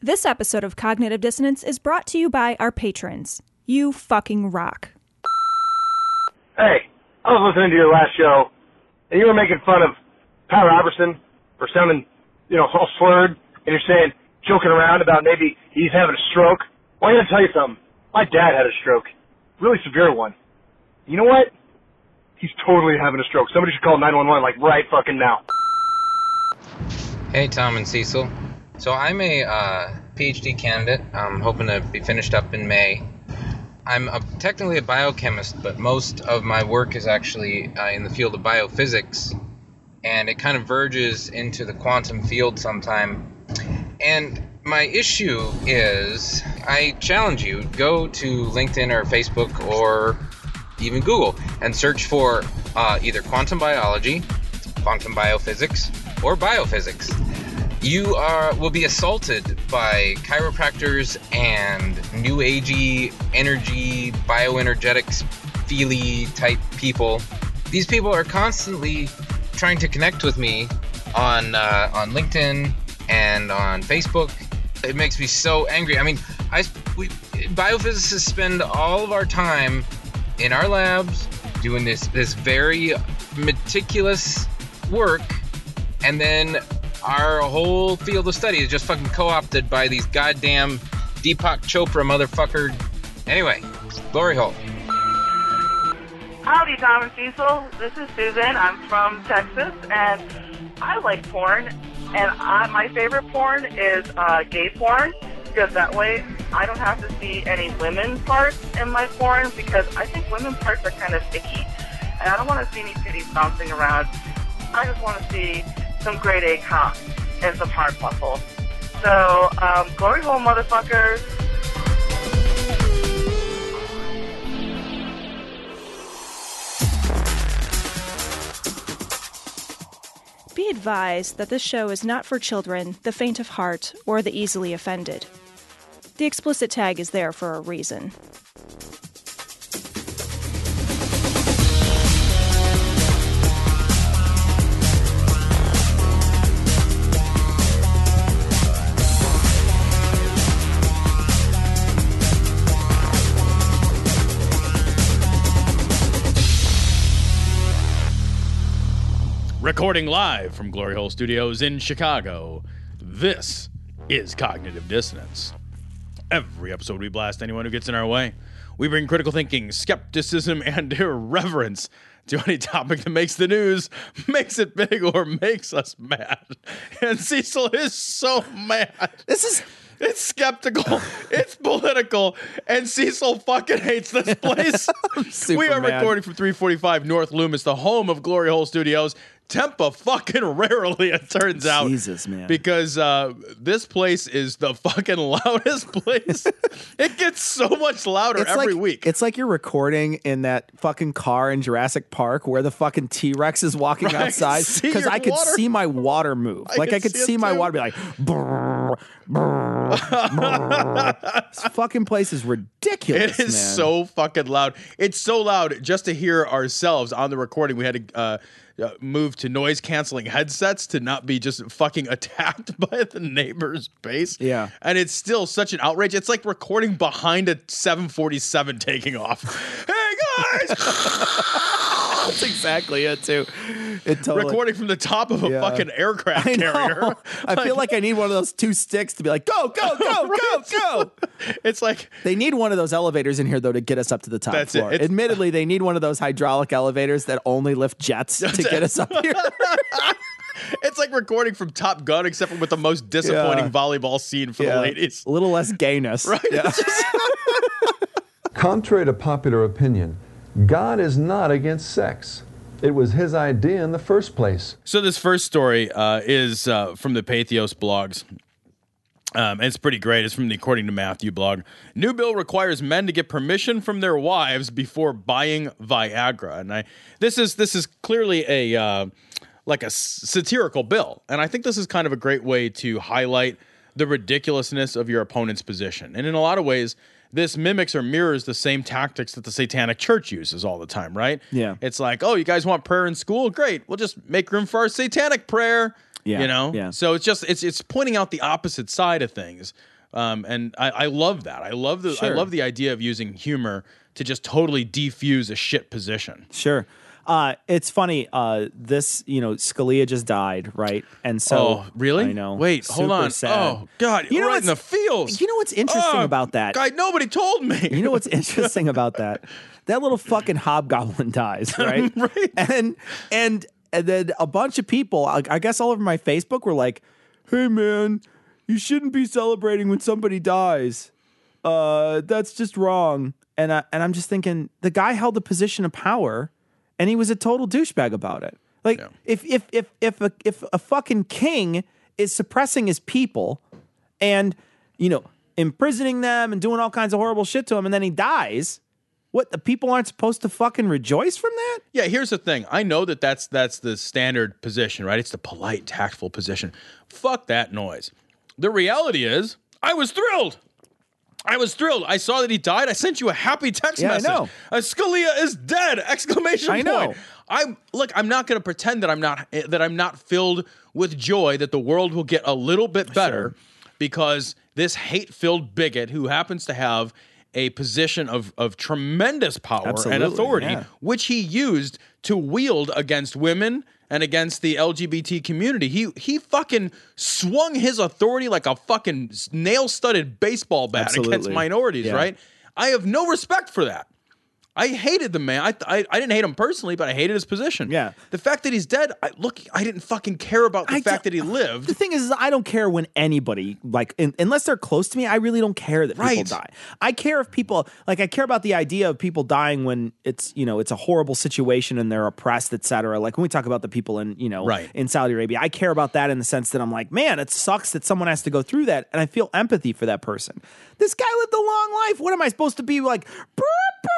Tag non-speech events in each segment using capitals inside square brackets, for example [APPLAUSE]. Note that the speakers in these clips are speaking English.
This episode of Cognitive Dissonance is brought to you by our patrons. You fucking rock. Hey, I was listening to your last show, and you were making fun of Pat Robertson for sounding, you know, all slurred, and you're saying, joking around about maybe he's having a stroke. Well, I'm going to tell you something. My dad had a stroke. Really severe one. You know what? He's totally having a stroke. Somebody should call 911, like, right fucking now. Hey, Tom and Cecil. So I'm a uh, PhD candidate. I'm hoping to be finished up in May. I'm a, technically a biochemist, but most of my work is actually uh, in the field of biophysics, and it kind of verges into the quantum field sometime. And my issue is, I challenge you go to LinkedIn or Facebook or even Google and search for uh, either quantum biology, quantum biophysics, or biophysics you are will be assaulted by chiropractors and new agey energy bioenergetics feely type people. These people are constantly trying to connect with me on uh, on linkedin and on facebook. It makes me so angry. I mean i we biophysicists spend all of our time in our labs doing this this very meticulous work and then our whole field of study is just fucking co-opted by these goddamn Deepak Chopra motherfucker. Anyway, glory hole. Howdy, Tom and Cecil. This is Susan. I'm from Texas, and I like porn. And I, my favorite porn is uh, gay porn, because that way I don't have to see any women parts in my porn, because I think women parts are kind of icky. And I don't want to see any titties bouncing around. I just want to see some grade A cock and some hard muscle. So, um, glory hole, motherfuckers. Be advised that this show is not for children, the faint of heart, or the easily offended. The explicit tag is there for a reason. Recording live from Glory Hole Studios in Chicago, this is Cognitive Dissonance. Every episode, we blast anyone who gets in our way. We bring critical thinking, skepticism, and [LAUGHS] irreverence to any topic that makes the news, [LAUGHS] makes it big, or [LAUGHS] makes us mad. And Cecil is so mad. This is It's skeptical. it's political. And Cecil fucking hates this place. [LAUGHS] we are recording from 345 North Loomis, the home of Glory Hole Studios. Tempa fucking [LAUGHS] rarely, it turns out. Jesus, man. Because uh, this place is the fucking [LAUGHS] loudest place. it gets so much louder it's every like, week. It's like you're recording in that fucking car in Jurassic Park where the fucking T Rex is walking Right. outside because I could water. see my water move. I like I could see see my too. water be like. This fucking place is ridiculous. It is man. so fucking loud. It's so loud just to hear ourselves on the recording. We had to uh, uh, move to noise canceling headsets to not be just fucking [LAUGHS] attacked by the neighbor's bass. Yeah. And it's still such an outrage. It's like recording behind a 747 taking off. [LAUGHS] hey guys! [LAUGHS] That's exactly it too. It totally. recording from the top of a Yeah. fucking aircraft [LAUGHS] I carrier. know. I feel like I need one of those two sticks to be like, go, go, go, [LAUGHS] go, go. [LAUGHS] It's like They need one of those elevators in here though to get us up to the top That's floor. It's- Admittedly, they need one of those hydraulic elevators that only lift jets to get us up here. it's like recording from Top Gun, except for with the most disappointing Yeah. volleyball scene for the ladies. A little less gayness. Right? Yeah. Contrary to popular opinion, God is not against sex. It was his idea in the first place. So this first story uh, is uh, from the Patheos blogs. Um, it's pretty great. It's from the According to Matthew blog. New bill requires men to get permission from their wives before buying Viagra, and I this is this is clearly a uh, like a satirical bill, and I think this is kind of a great way to highlight the ridiculousness of your opponent's position. And in a lot of ways, this mimics or mirrors the same tactics that the Satanic Church uses all the time, right? Yeah. It's like, oh, you guys want prayer in school? Great. We'll just make room for our satanic prayer. Yeah, You know? yeah. So it's just it's it's pointing out the opposite side of things. Um, and I, I love that. I love the I love the idea of using humor to just totally defuse a shit position. Sure. Uh, it's funny. Uh, this, you know, Scalia just died, right? And so, oh, really? I know. Wait, hold on. Sad. Oh God, You know right in the feels. You know what's interesting Oh, about that? God, nobody told me. You know what's interesting about that? That little fucking hobgoblin dies, [LAUGHS] right? Right. And and and then a bunch of people, I, I guess all over my Facebook, were like, "Hey, man, you shouldn't be celebrating when somebody dies. Uh, that's just wrong." And I, and I'm just thinking, the guy held a position of power, and he was a total douchebag about it. Like, Yeah. if if if if a, if a fucking king is suppressing his people, and you know imprisoning them and doing all kinds of horrible shit to him and then he dies what the people aren't supposed to fucking rejoice from that Yeah, here's the thing. I know that that's that's the standard position, right? It's the polite, tactful position. Fuck that noise. The reality is, I was thrilled. I was thrilled. I saw that he died. I sent you a happy text Yeah, I message. know. Uh, Scalia is dead! Exclamation I point. know. I'm look. I'm not going to pretend that I'm not that I'm not filled with joy that the world will get a little bit better because this hate-filled bigot who happens to have a position of of tremendous power and authority yeah. which he used to wield against women and against the LGBT community. He he fucking swung his authority like a fucking nail-studded baseball bat against minorities, Yeah. right? I have no respect for that. I hated the man. I, I I didn't hate him personally, but I hated his position. Yeah. The fact that he's dead, I, look, I didn't fucking care about the I fact that he lived. the thing is, is I don't care when anybody like in, unless they're close to me. I really don't care that people die. I care if people like I care about the idea of people dying when it's you know it's a horrible situation and they're oppressed, etc. Like when we talk about the people in you know Right. in Saudi Arabia, I care about that in the sense that I'm like, man, it sucks that someone has to go through that, and I feel empathy for that person. This guy lived a long life. What am I supposed to be like? Brr, brr.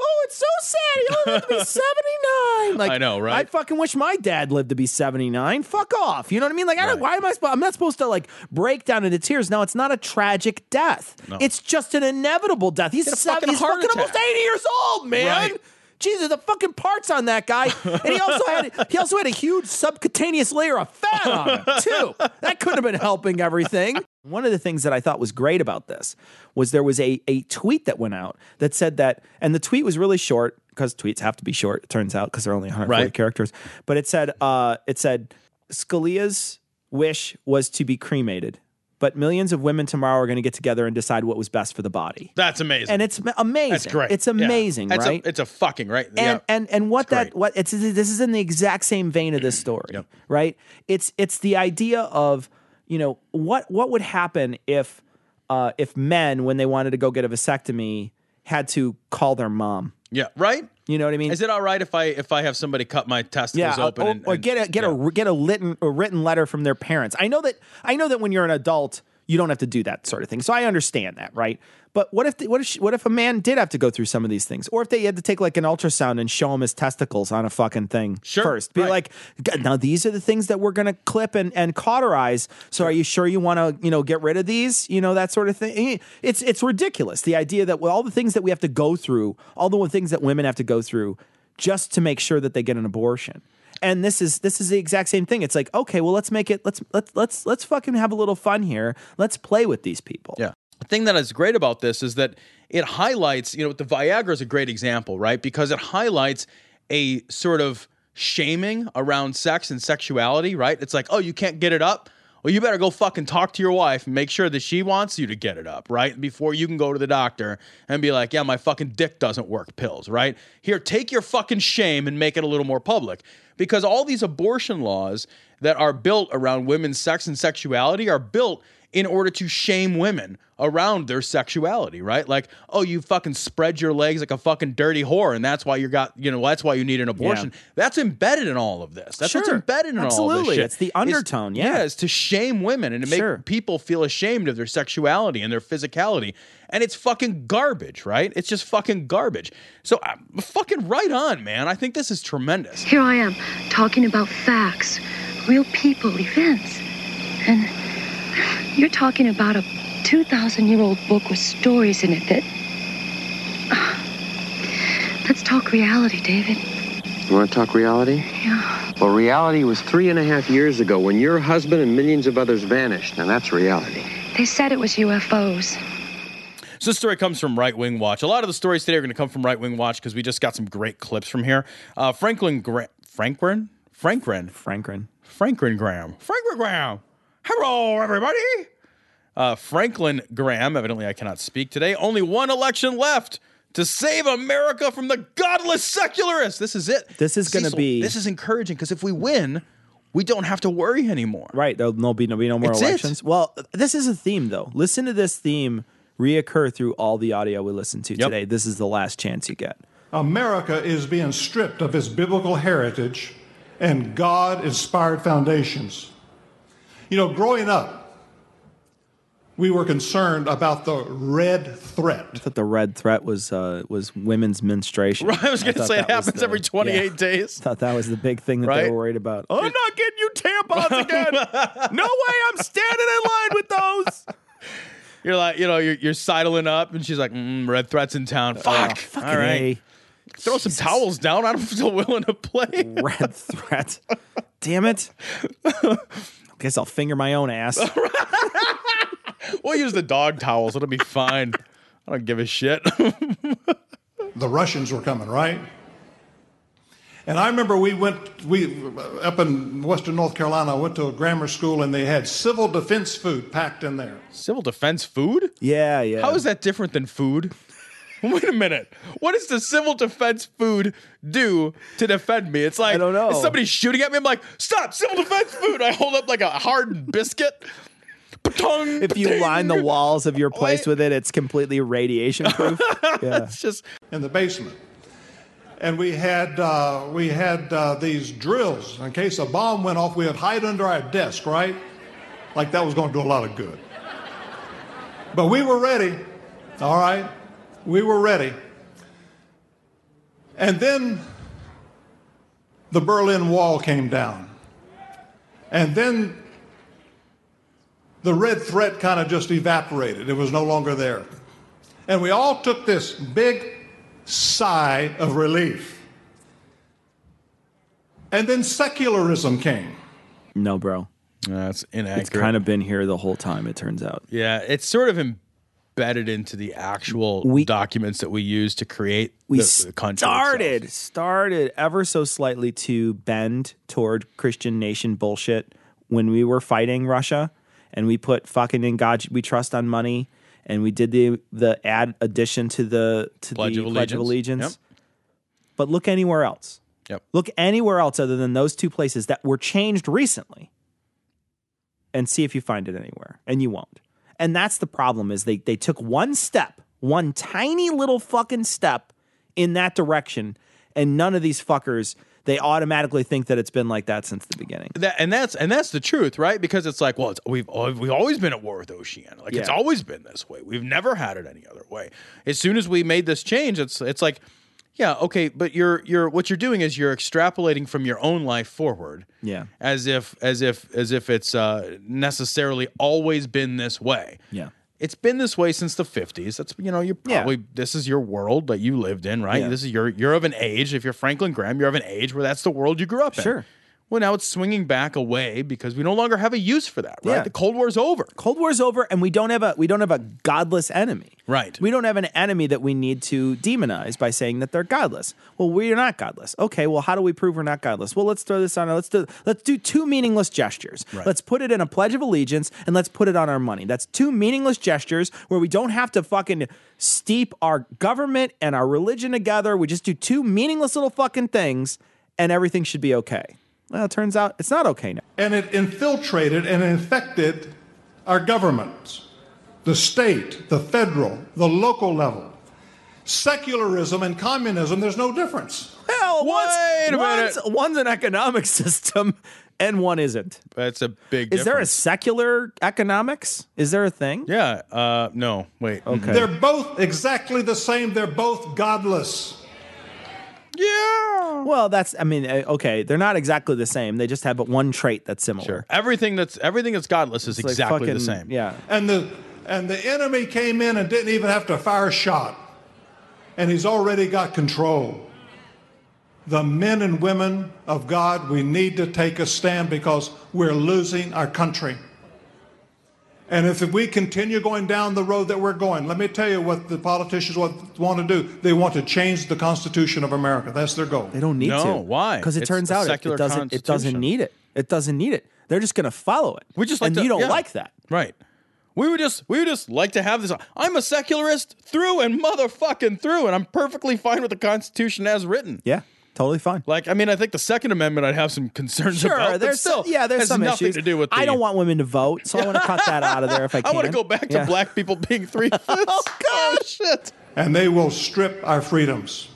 Oh, it's so sad. He only lived to be [LAUGHS] 79. Like I know, right? I fucking wish my dad lived to be 79. Fuck off. You know what I mean? Like, I don't, Right. why am I supposed, I'm not supposed to like break down into tears. No, it's not a tragic death. It's just an inevitable death. He's, seven, fucking he's fucking almost 80 years old, man. Right. Jesus, the fucking parts on that guy, and he also had [LAUGHS] he also had a huge subcutaneous layer of fat on him too. That couldn't have been helping everything. One of the things that I thought was great about this was there was a a tweet that went out that said that, and the tweet was really short because tweets have to be short. It turns out because they're only 140 Right. characters. But it said uh, it said Scalia's wish was to be cremated, but millions of women tomorrow are going to get together and decide what was best for the body. That's amazing. And it's amazing. That's great. It's Yeah. amazing, It's a- right? it's a fucking right. and yeah. and and what that great. what it's this is in the exact same vein of this [CLEARS THROAT] story Yep. right it's it's the idea of you know what what would happen if uh if men when they wanted to go get a vasectomy had to call their mom yeah. Right. you know what i mean Is it all right if I if I have somebody cut my testicles yeah, open or, and, or get a get yeah. a get a written a written letter from their parents. I know that I know that when you're an adult, you don't have to do that sort of thing. So I understand that, right? But what if the, what if she, what if a man did have to go through some of these things, or if they had to take like an ultrasound and show him his testicles on a fucking thing Sure, first? Be right. like, now these are the things that we're gonna clip and, and cauterize. So are you sure you want to you know get rid of these? You know that sort of thing. It's it's ridiculous. The idea that all the things that we have to go through, all the things that women have to go through, just to make sure that they get an abortion. And this is this is the exact same thing. It's like, okay, well, let's make it. Let's let's let's let's fucking have a little fun here. Let's play with these people. Yeah. The thing that is great about this is that it highlights, you know, the Viagra is a great example, right? Because it highlights a sort of shaming around sex and sexuality, right? It's like, oh, you can't get it up. Well, you better go fucking talk to your wife and make sure that she wants you to get it up, right? Before you can go to the doctor and be like, yeah, my fucking dick doesn't work pills, right? Here, take your fucking shame and make it a little more public. Because all these abortion laws that are built around women's sex and sexuality are built in order to shame women around their sexuality, right? Like, oh, you fucking spread your legs like a fucking dirty whore, and that's why you got, you know, that's why you need an abortion. That's embedded in all of this. That's what's embedded in all of this shit. It's the Is- undertone, yeah. is to shame women and to make Sure. people feel ashamed of their sexuality and their physicality. And it's fucking garbage, right? It's just fucking garbage. So, uh, fucking right on, man. I think this is tremendous. Here I am, talking about facts, real people, events. And you're talking about a 2,000 year old book with stories in it that. [SIGHS] Let's talk reality, David. You want to talk reality? Yeah. Well, reality was three and a half years ago when your husband and millions of others vanished. Now that's reality. They said it was UFOs. So this story comes from Right Wing Watch. A lot of the stories today are going to come from Right Wing Watch because we just got some great clips from here. Uh, Franklin Gra- Franklin Franklin Franklin Franklin Graham Franklin Graham. Hello, everybody. Uh, Franklin Graham. Evidently, I cannot speak today. Only one election left to save America from the godless secularists. This is it. This is gonna be- This is encouraging because if we win, we don't have to worry anymore. Right. There'll no be no, be no more It's it. elections. Well, this is a theme though. Listen to this theme reoccur through all the audio we listen to Yep. today. This is the last chance you get. America is being stripped of its biblical heritage and God inspired foundations. You know, growing up, we were concerned about the red threat. I threat. thought the red threat was uh, was women's menstruation. Right, I was going to say it happens the- every 28 yeah. days. [LAUGHS] thought that was the big thing that Right? they were worried about. I'm not getting you tampons again. [LAUGHS] no way, I'm standing in line with those. You're like, you know, you're, you're sidling up, and she's like, mm, "Red threats in town." Fuck. Oh, All right, A. throw some towels down. I'm still [LAUGHS] willing to play. Red threat. Damn it. I guess I'll finger my own ass. [LAUGHS] we'll use the dog towels. It'll be fine. I don't give a shit. [LAUGHS] The Russians were coming, right? And I remember we went, we up in Western North Carolina, I went to a grammar school and they had civil defense food packed in there. Civil defense food? Yeah, yeah. How is that different than food? [LAUGHS] Wait a minute. What does the civil defense food do to defend me? It's like I don't know. Is somebody shooting at me? I'm like, stop! Civil defense food. I hold up like a hard biscuit. Patong, if you patang. line the walls of your place Wait. with it, it's completely radiation proof. [LAUGHS] yeah. it's just in the basement. And we had uh, we had uh, these drills in case a bomb went off. We would hide under our desk, right? Like that was going to do a lot of good. But we were ready. All right, we were ready. And then the Berlin Wall came down, and then the red threat kind of just evaporated. It was no longer there. And we all took this big sigh of relief. And then secularism came. No, bro. that's inaccurate. It's kind of been here the whole time, it turns out. Yeah, it's sort of embedded into the actual We- documents that we use to create We the, the country. started, itself. started ever so slightly to bend toward Christian nation bullshit when we were fighting Russia and we put fucking in God we trust on money and we did the the add addition to the to Pledge the of Pledge of Allegiance. Allegiance. But look anywhere else. Yep. Look anywhere else other than those two places that were changed recently and see if you find it anywhere. And you won't. And that's the problem is they they took one step, one tiny little fucking step in that direction, and none of these fuckers they automatically think that it's been like that since the beginning. That, and that's and that's the truth, right? Because it's like, well, it's, we've oh, we've always been at war with Oceania. Like it's always been this way. We've never had it any other way. As soon as we made this change, it's it's like, yeah, okay, but you're you're what you're doing is you're extrapolating from your own life forward. Yeah. As if as if as if it's uh, necessarily always been this way. Yeah. It's been this way since the 50s. That's you know, you're Yeah. probably this is your world that you lived in, right? Yeah. This is your you're of an age. If you're Franklin Graham, you're of an age where that's the world you grew up in. Sure. Well, now it's swinging back away because we no longer have a use for that, right? Yeah. The Cold War's over. Cold War's over and we don't have a we don't have a godless enemy. Right. We don't have an enemy that we need to demonize by saying that they're godless. Well, we're not godless. Okay, well, how do we prove we're not godless? Well, let's throw this on. Let's do let's do two meaningless gestures. Right. Let's put it in a pledge of allegiance and let's put it on our money. That's two meaningless gestures where we don't have to fucking steep our government and our religion together. We just do two meaningless little fucking things and everything should be okay. Well, it turns out it's not okay now. And it infiltrated and infected our governments, the state, the federal, the local level. Secularism and communism, there's no difference. Hell, Wait a one's, minute. one's, one's an economic [LAUGHS] system and one isn't. That's a big Is there a secular economics? Is there a thing? Yeah, uh no, wait. Okay. They're both exactly the same. They're both godless. Yeah. Well, that's I mean, uh, okay, they're not exactly the same. They just have but one trait that's similar. Sure. Everything that's everything that's godless is It's like exactly the same. Yeah. And the and the enemy came in and didn't even have to fire a shot. And he's already got control. The men and women of God, we need to take a stand because we're losing our country. And if we continue going down the road that we're going, let me tell you what the politicians want, want to do. They want to change the Constitution of America. That's their goal. They don't need No, to. why? Because it It's turns out it, it doesn't. It doesn't need it. It doesn't need it. They're just going to follow it. We just like and to- you don't yeah. like that. Right. We would just we would just like to have this. I'm a secularist through and motherfucking through, and I'm perfectly fine with the Constitution as written. Yeah, totally fine. Like, I mean, I think the Second Amendment I'd have some concerns Sure, about. but there's still, yeah, there's has some nothing issues. to do with. I don't want women to vote, so I want to cut that out of there if I [LAUGHS] I can. want to go back to Yeah. black people being three [LAUGHS] fifths. oh God, shit. and they will strip our freedoms.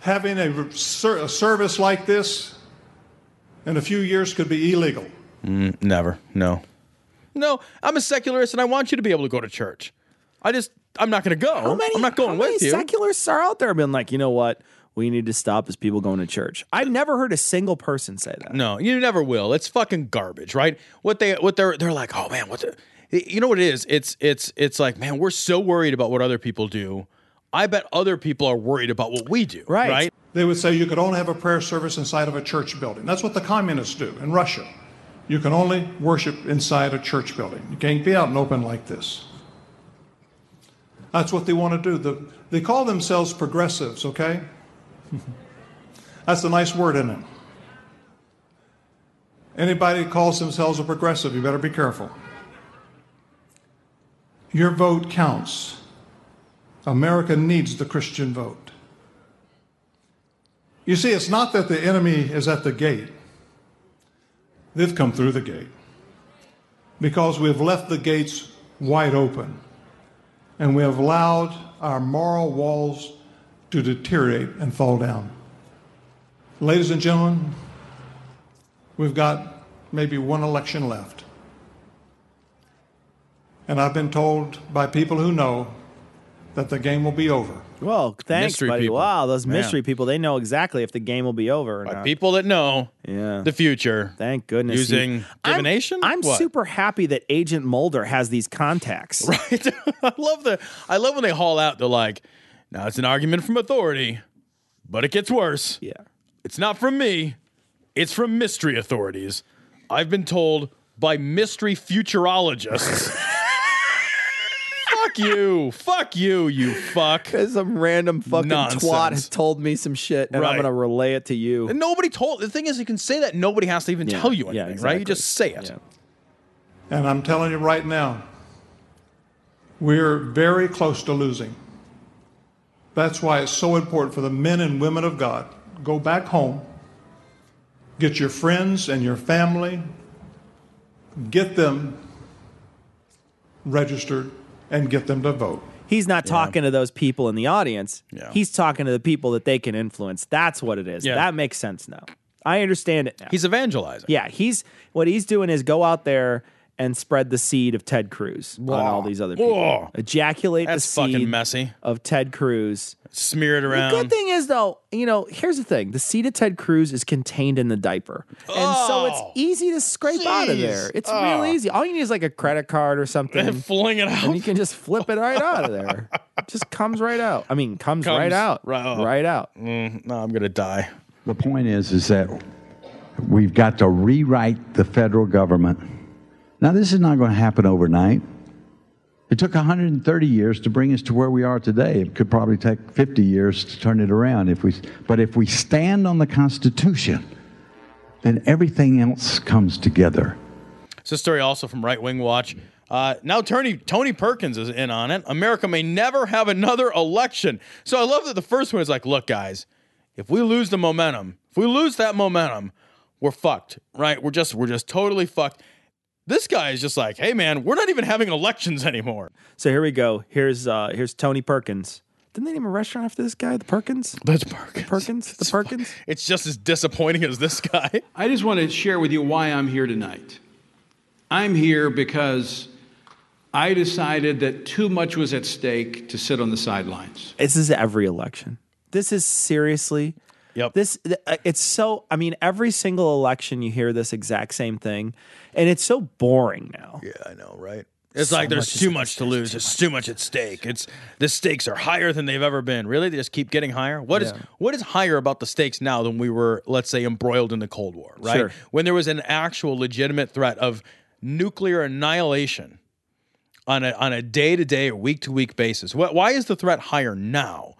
Having a, ser- a service like this in a few years could be illegal. Mm, never. No. No. I'm a secularist, and I want you to be able to go to church. I just I'm not going to go. How many? I'm not going how with many you. Secularists are out there being like, you know what? We need to stop as people going to church. I've never heard a single person say that. No, you never will. It's fucking garbage, right? What they what they're they're like, oh man, what the you know what it is? It's it's it's like, man, we're so worried about what other people do. I bet other people are worried about what we do. Right. Right. They would say you could only have a prayer service inside of a church building. That's what the communists do in Russia. You can only worship inside a church building. You can't be out and open like this. That's what they want to do. The, they call themselves progressives, okay? That's a nice word, isn't it? Anybody that calls themselves a progressive, you better be careful. Your vote counts. America needs the Christian vote. You see, it's not that the enemy is at the gate. They've come through the gate because we've left the gates wide open and we have allowed our moral walls to deteriorate and fall down. Ladies and gentlemen, we've got maybe one election left. And I've been told by people who know that the game will be over. Well, thanks, Mystery buddy. people. Wow, those Man. mystery people, they know exactly if the game will be over or not. people that know yeah. the future. Thank goodness. Using See, I'm- divination? I'm, super happy that Agent Mulder has these contacts. [LAUGHS] Right. [LAUGHS] I love the I love when they haul out, they're like, now it's an argument from authority, but it gets worse. Yeah. It's not from me, it's from mystery authorities. I've been told by mystery futurologists. [LAUGHS] fuck you. Fuck you, you fuck. [LAUGHS] Some random fucking twat has told me some shit, and I'm going to relay it to you. And nobody told the thing is you can say that nobody has to even Yeah, tell you yeah, anything, right? You exactly. just say it. Yeah. And I'm telling you right now, we're very close to losing. That's why it's so important for the men and women of God go back home, get your friends and your family, get them registered, and get them to vote. He's not talking to those people in the audience. Yeah. He's talking to the people that they can influence. That's what it is. Yeah. That makes sense now. I understand it now. He's evangelizing. yeah, he's what he's doing is go out there and spread the seed of Ted Cruz on all these other people. Whoa. Ejaculate That's the seed fucking messy. of Ted Cruz. Smear it around. The good thing is, though, you know, here's the thing: the seed of Ted Cruz is contained in the diaper, and so it's Oh, easy to scrape out of there. It's Oh. real easy. All you need is like a credit card or [LAUGHS] something, and fling it out. and you can just flip it right out of there. [LAUGHS] It just comes right out. I mean, comes, Comes right out, right out. right out. Mm, no, I'm gonna die. The point is, is that we've got to rewrite the federal government. Now, this is not going to happen overnight. It took 130 years to bring us to where we are today. It could probably take 50 years to turn it around. If we, but if we stand on the Constitution, then everything else comes together. It's a story also from Right Wing Watch. Uh, now Tony Tony Perkins is in on it. America may never have another election. So I love that the first one is like, look, guys, if we lose the momentum, if we lose that momentum, we're fucked. Right? We're just we're just totally fucked. This guy is just like, hey man, we're not even having elections anymore. So here we go. Here's uh here's Tony Perkins. Didn't they name a restaurant after this guy? The Perkins. That's Perkins. Perkins. The Perkins. [LAUGHS] It's just as disappointing as this guy. I just want to share with you why I'm here tonight. I'm here because I decided that too much was at stake to sit on the sidelines. This is every election. This is seriously. Yep. This uh, it's so. I mean, every single election you hear this exact same thing, and it's so boring now. Yeah, I know, right? It's So like there's much too much to lose. There's too much at stake. It's the stakes are higher than they've ever been. Really, they just keep getting higher. What is Yeah. what is higher about the stakes now than we were, let's say, embroiled in the Cold War, right? Sure. When there was an actual legitimate threat of nuclear annihilation on a on a day to day or week to week basis. What, why is the threat higher now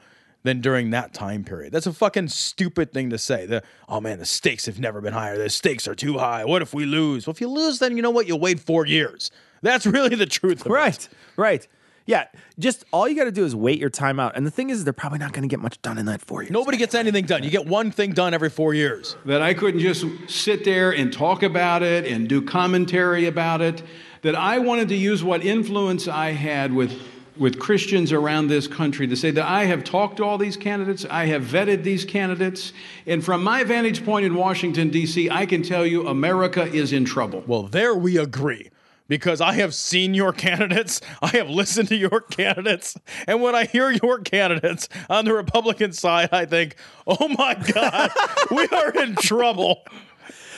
than during that time period? That's a fucking stupid thing to say. The oh man, the stakes have never been higher. The stakes are too high. What if we lose? Well, if you lose, then you know what? You'll wait four years. That's [LAUGHS] really the truth. Of it. Right, right. Yeah, just all you got to do is wait your time out. And the thing is, they're probably not going to get much done in that four years. Nobody gets anything done. You get one thing done every four years. that I couldn't just sit there and talk about it and do commentary about it, that I wanted to use what influence I had with, with Christians around this country to say that I have talked to all these candidates, I have vetted these candidates, and from my vantage point in Washington, D.C., I can tell you America is in trouble. Well, there we agree. Because I have seen your candidates, I have listened to your candidates, and when I hear your candidates on the Republican side, I think, oh my God, [LAUGHS] we are in trouble.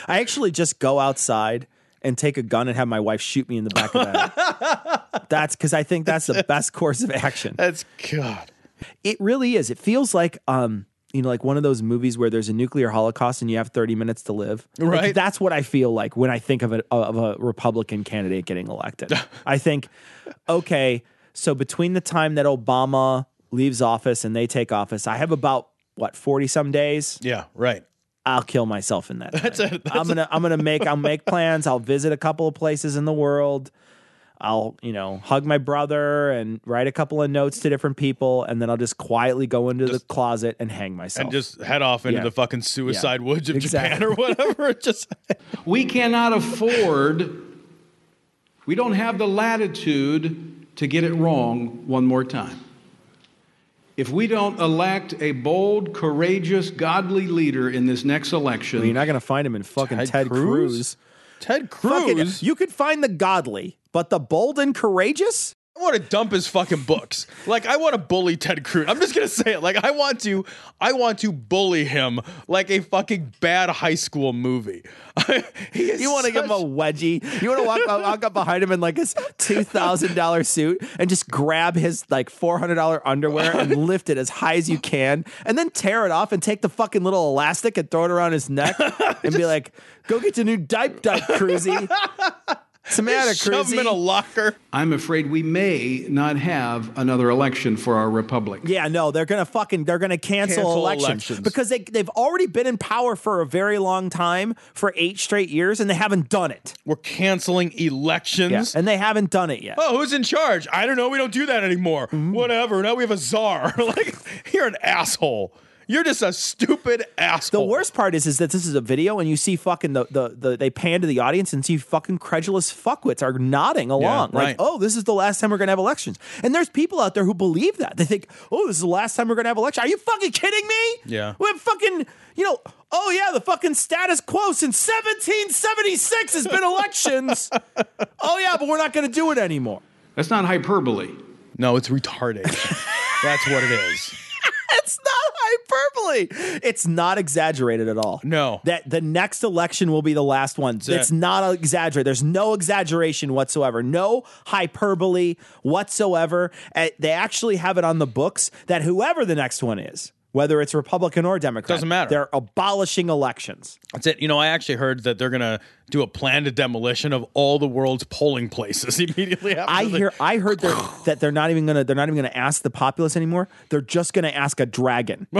I actually just go outside and take a gun and have my wife shoot me in the back of the head. [LAUGHS] that's because I think that's the best course of action. That's God. It really is. It feels like um, you know, like one of those movies where there's a nuclear holocaust and you have 30 minutes to live. Like, Right. that's what I feel like when I think of a of a Republican candidate getting elected. [LAUGHS] I think, okay, so between the time that Obama leaves office and they take office, I have about what 40 some days. Yeah, right. I'll kill myself in that. [LAUGHS] That's time. a, that's I'm gonna I'm gonna make I'll make plans. I'll visit a couple of places in the world. I'll you know hug my brother and write a couple of notes to different people, and then I'll just quietly go into the closet and hang myself. and just head off into Yeah. the fucking suicide Yeah. woods of Exactly. Japan or whatever. [LAUGHS] just [LAUGHS] We cannot afford, we don't have the latitude to get it wrong one more time. If we don't elect a bold, courageous, godly leader in this next election, you're not gonna find him in fucking Ted, Ted Cruz. Cruz? Ted Fucking- Cruz. you could find the godly, but the bold and courageous. I want to dump his fucking books. Like I want to bully Ted Cruz. I'm just gonna say it. Like I want to, I want to bully him like a fucking bad high school movie. [LAUGHS] You want to give him a wedgie. You want to walk, uh, walk up behind him in like his two thousand dollar suit and just grab his like four hundred dollar underwear and [LAUGHS] lift it as high as you can, and then tear it off and take the fucking little elastic and throw it around his neck and be [LAUGHS] like, "Go get your new dipe dipe, Cruzy." What's the matter, shove him in a locker. I'm afraid we may not have another election for our republic. Yeah, no, they're gonna fucking they're gonna cancel, Cancel elections, elections. because they they've already been in power for a very long time for eight straight years and they haven't done it. We're canceling elections. Yeah, and they haven't done it yet. Oh, who's in charge? I don't know. We don't do that anymore. Mm-hmm. Whatever. Now we have a czar. [LAUGHS] like you're an asshole. You're just a stupid asshole. The worst part is, is that this is a video, and you see fucking the, the, the they pan to the audience and see fucking credulous fuckwits are nodding along, right. like, "Oh, this is the last time we're gonna have elections." And there's people out there who believe that. They think, "Oh, this is the last time we're gonna have elections." Are you fucking kidding me? Yeah. we're fucking, you know, oh yeah, the fucking status quo since 1776 has been elections. [LAUGHS] oh yeah, but we're not gonna do it anymore. That's not hyperbole. No, it's retardation. [LAUGHS] That's what it is. [LAUGHS] It's not hyperbole. It's not exaggerated at all. No. That the next election will be the last one. it. It's not exaggerated. There's no exaggeration whatsoever. No hyperbole whatsoever. Uh, They actually have it on the books that whoever the next one is, whether it's Republican or Democrat, Doesn't matter. They're abolishing elections. That's it. You know, I actually heard that they're gonna do a planned demolition of all the world's polling places [LAUGHS] immediately after. I the- hear. I heard they're, [LAUGHS] that they're not even gonna. They're not even gonna ask the populace anymore. They're just gonna ask a dragon. [LAUGHS]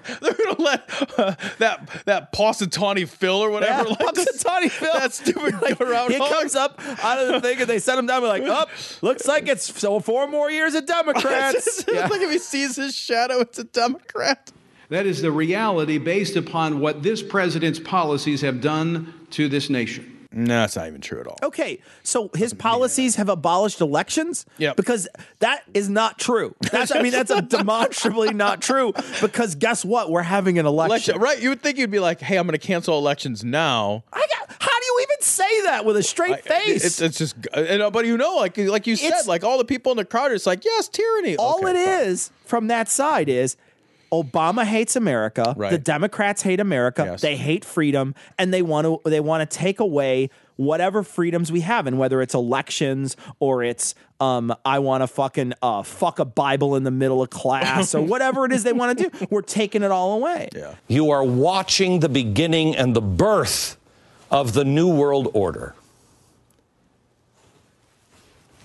[LAUGHS] they're gonna let uh, that that Positani Phil or whatever. Yeah, like just- Punxsutawney Phil. That stupid Like, around he hog. comes up out of the thing and they set him down. We're like, oh, looks like it's so four more years of Democrats. [LAUGHS] It's like if he sees his shadow, it's a Democrat. That is the reality based upon what this president's policies have done to this nation. No, that's not even true at all. Okay, so his policies have abolished elections. Yep. because that is not true. That's I mean that's a [LAUGHS] demonstrably not true. Because guess what? We're having an election. Election, right? You would think you'd be like, "Hey, I'm going to cancel elections now." I got, how do you even say that with a straight face? It's, it's just, uh, you know, but you know, like like you It's- said, like all the people in the crowd, it's like, yes, tyranny. All it is from that side is Obama hates America. Right. The Democrats hate America. Yes. They hate freedom, and they want to they want to take away whatever freedoms we have, and whether it's elections or it's um, I want to fucking uh, fuck a Bible in the middle of class or whatever it is they want to do, [LAUGHS] we're taking it all away. Yeah. You are watching the beginning and the birth of the New World Order.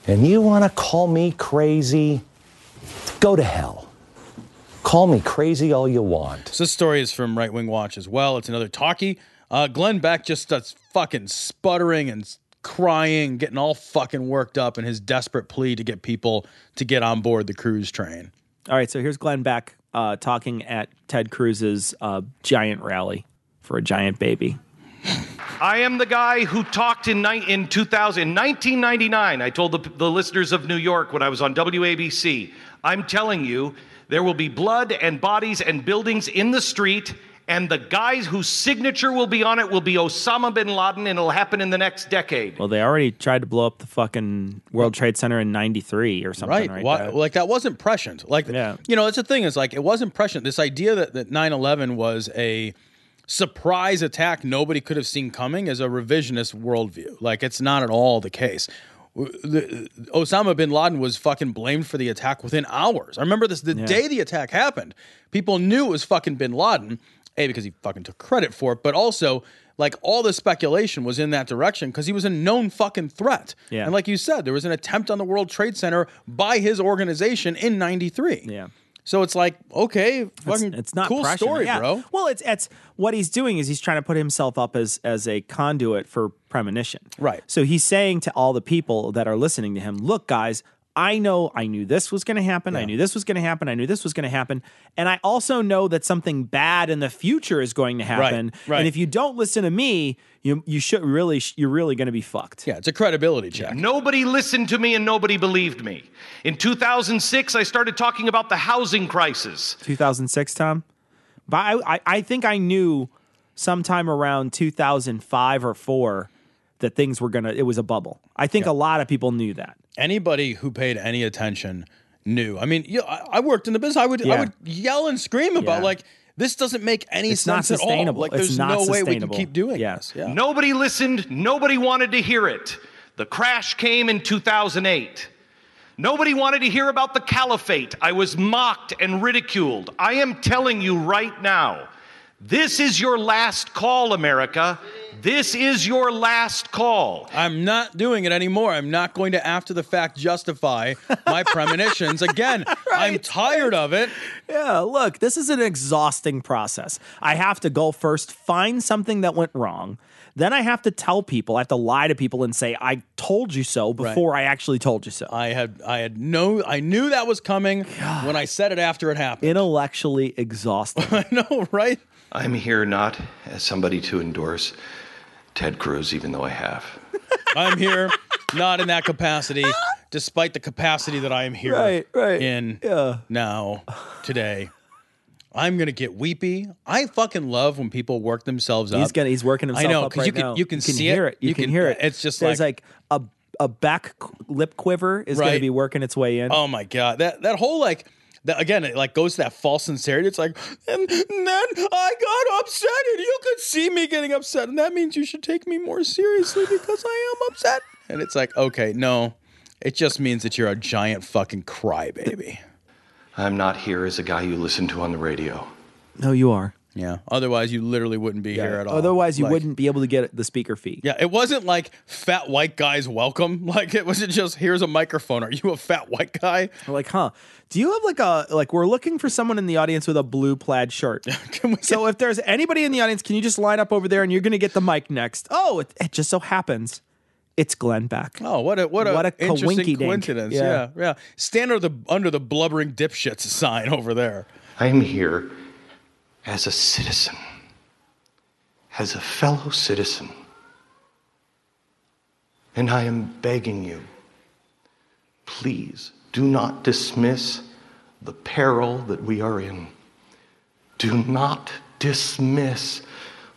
And you want to call me crazy? Go to hell. Call me crazy all you want. So this story is from Right Wing Watch as well. It's another talkie. Uh, Glenn Beck just starts fucking sputtering and crying, getting all fucking worked up in his desperate plea to get people to get on board the cruise train. All right, so here's Glenn Beck uh, talking at Ted Cruz's uh, giant rally for a giant baby. I am the guy who talked in, ni- in 2000, in 1999. I told the, the listeners of New York when I was on WABC, I'm telling you, there will be blood and bodies and buildings in the street, and the guys whose signature will be on it will be Osama bin Laden, and it'll happen in the next decade. Well, they already tried to blow up the fucking World Trade Center in '93 or something, right. right? Why- like that wasn't prescient. Like, yeah. you know, it's the thing is like it wasn't prescient. This idea that, that 9-11 was a surprise attack nobody could have seen coming is a revisionist worldview. Like it's not at all the case. The- Osama bin Laden was fucking blamed for the attack within hours. I remember this the day the attack happened. People knew it was fucking bin Laden, A, because he fucking took credit for it, but also like all the speculation was in that direction because he was a known fucking threat. Yeah. And like you said, there was an attempt on the World Trade Center by his organization in 93. Yeah. So it's like, okay, It's, fucking it's not cool prescient. story, Yeah. bro. Well, it's it's what he's doing is he's trying to put himself up as as a conduit for premonition. Right. So he's saying to all the people that are listening to him, "Look, guys, I know I knew this was going to happen. I knew this was going to happen. I knew this was going to happen. And I also know that something bad in the future is going to happen. right. And if you don't listen to me, you you should really you're really going to be fucked. Yeah, it's a credibility check. Nobody listened to me and nobody believed me. In 2006, I started talking about the housing crisis. 2006, Tom. But I, I, I think I knew sometime around 2005 or four that things were gonna. It was a bubble. I think a lot of people knew that. Anybody who paid any attention knew. I mean, you I, I worked in the business. I would I would yell and scream about Yeah. like this doesn't make any It's not sense at all. Like It's there's not no way we can keep doing this. Yeah. Nobody listened. Nobody wanted to hear it. The crash came in 2008. Nobody wanted to hear about the caliphate. I was mocked and ridiculed. I am telling you right now, this is your last call, America. This is your last call. I'm not doing it anymore. I'm not going to after the fact justify my [LAUGHS] premonitions again. I'm tired of it. Yeah, look, this is an exhausting process. I have to go first, find something that went wrong. Then I have to tell people, I have to lie to people and say, I told you so before I actually told you so. I had I had no I knew that was coming when I said it after it happened. Intellectually exhausting. [LAUGHS] I know, right? I'm here not as somebody to endorse Ted Cruz, even though I have. [LAUGHS] I'm here not in that capacity, despite the capacity that I am here Right, right. in Yeah. now, today. I'm gonna get weepy. I fucking love when people work themselves up. He's gonna he's working himself I know because right you can now. you can see hear it. it. You, can, hear it. It's just There's like, like, a a back lip quiver is gonna be working its way in. oh my god, that that whole like. That, again, it like goes to that false sincerity. It's like, and then I got upset, and you could see me getting upset, and that means you should take me more seriously because I am upset. And it's like, okay, no, it just means that you're a giant fucking crybaby. I'm not here as a guy you listen to on the radio. No, you are. Yeah. Otherwise, you literally wouldn't be here at all. Otherwise, you Like- wouldn't be able to get the speaker fee. Yeah, it wasn't like fat white guys welcome. [LAUGHS] Like it wasn't just here's a microphone. Are you a fat white guy? We're like, huh? Do you have like a like? We're looking for someone in the audience with a blue plaid shirt. [LAUGHS] so if there's anybody in the audience, can you just line up over there and you're going to get the mic next? Oh, it, it just so happens it's Glenn Beck. Oh, what a what a, What a interesting coincidence. Yeah. Yeah. yeah, Stand under the under the blubbering dipshits sign over there. I am here as a citizen, as a fellow citizen. And I am begging you, please do not dismiss the peril that we are in. Do not dismiss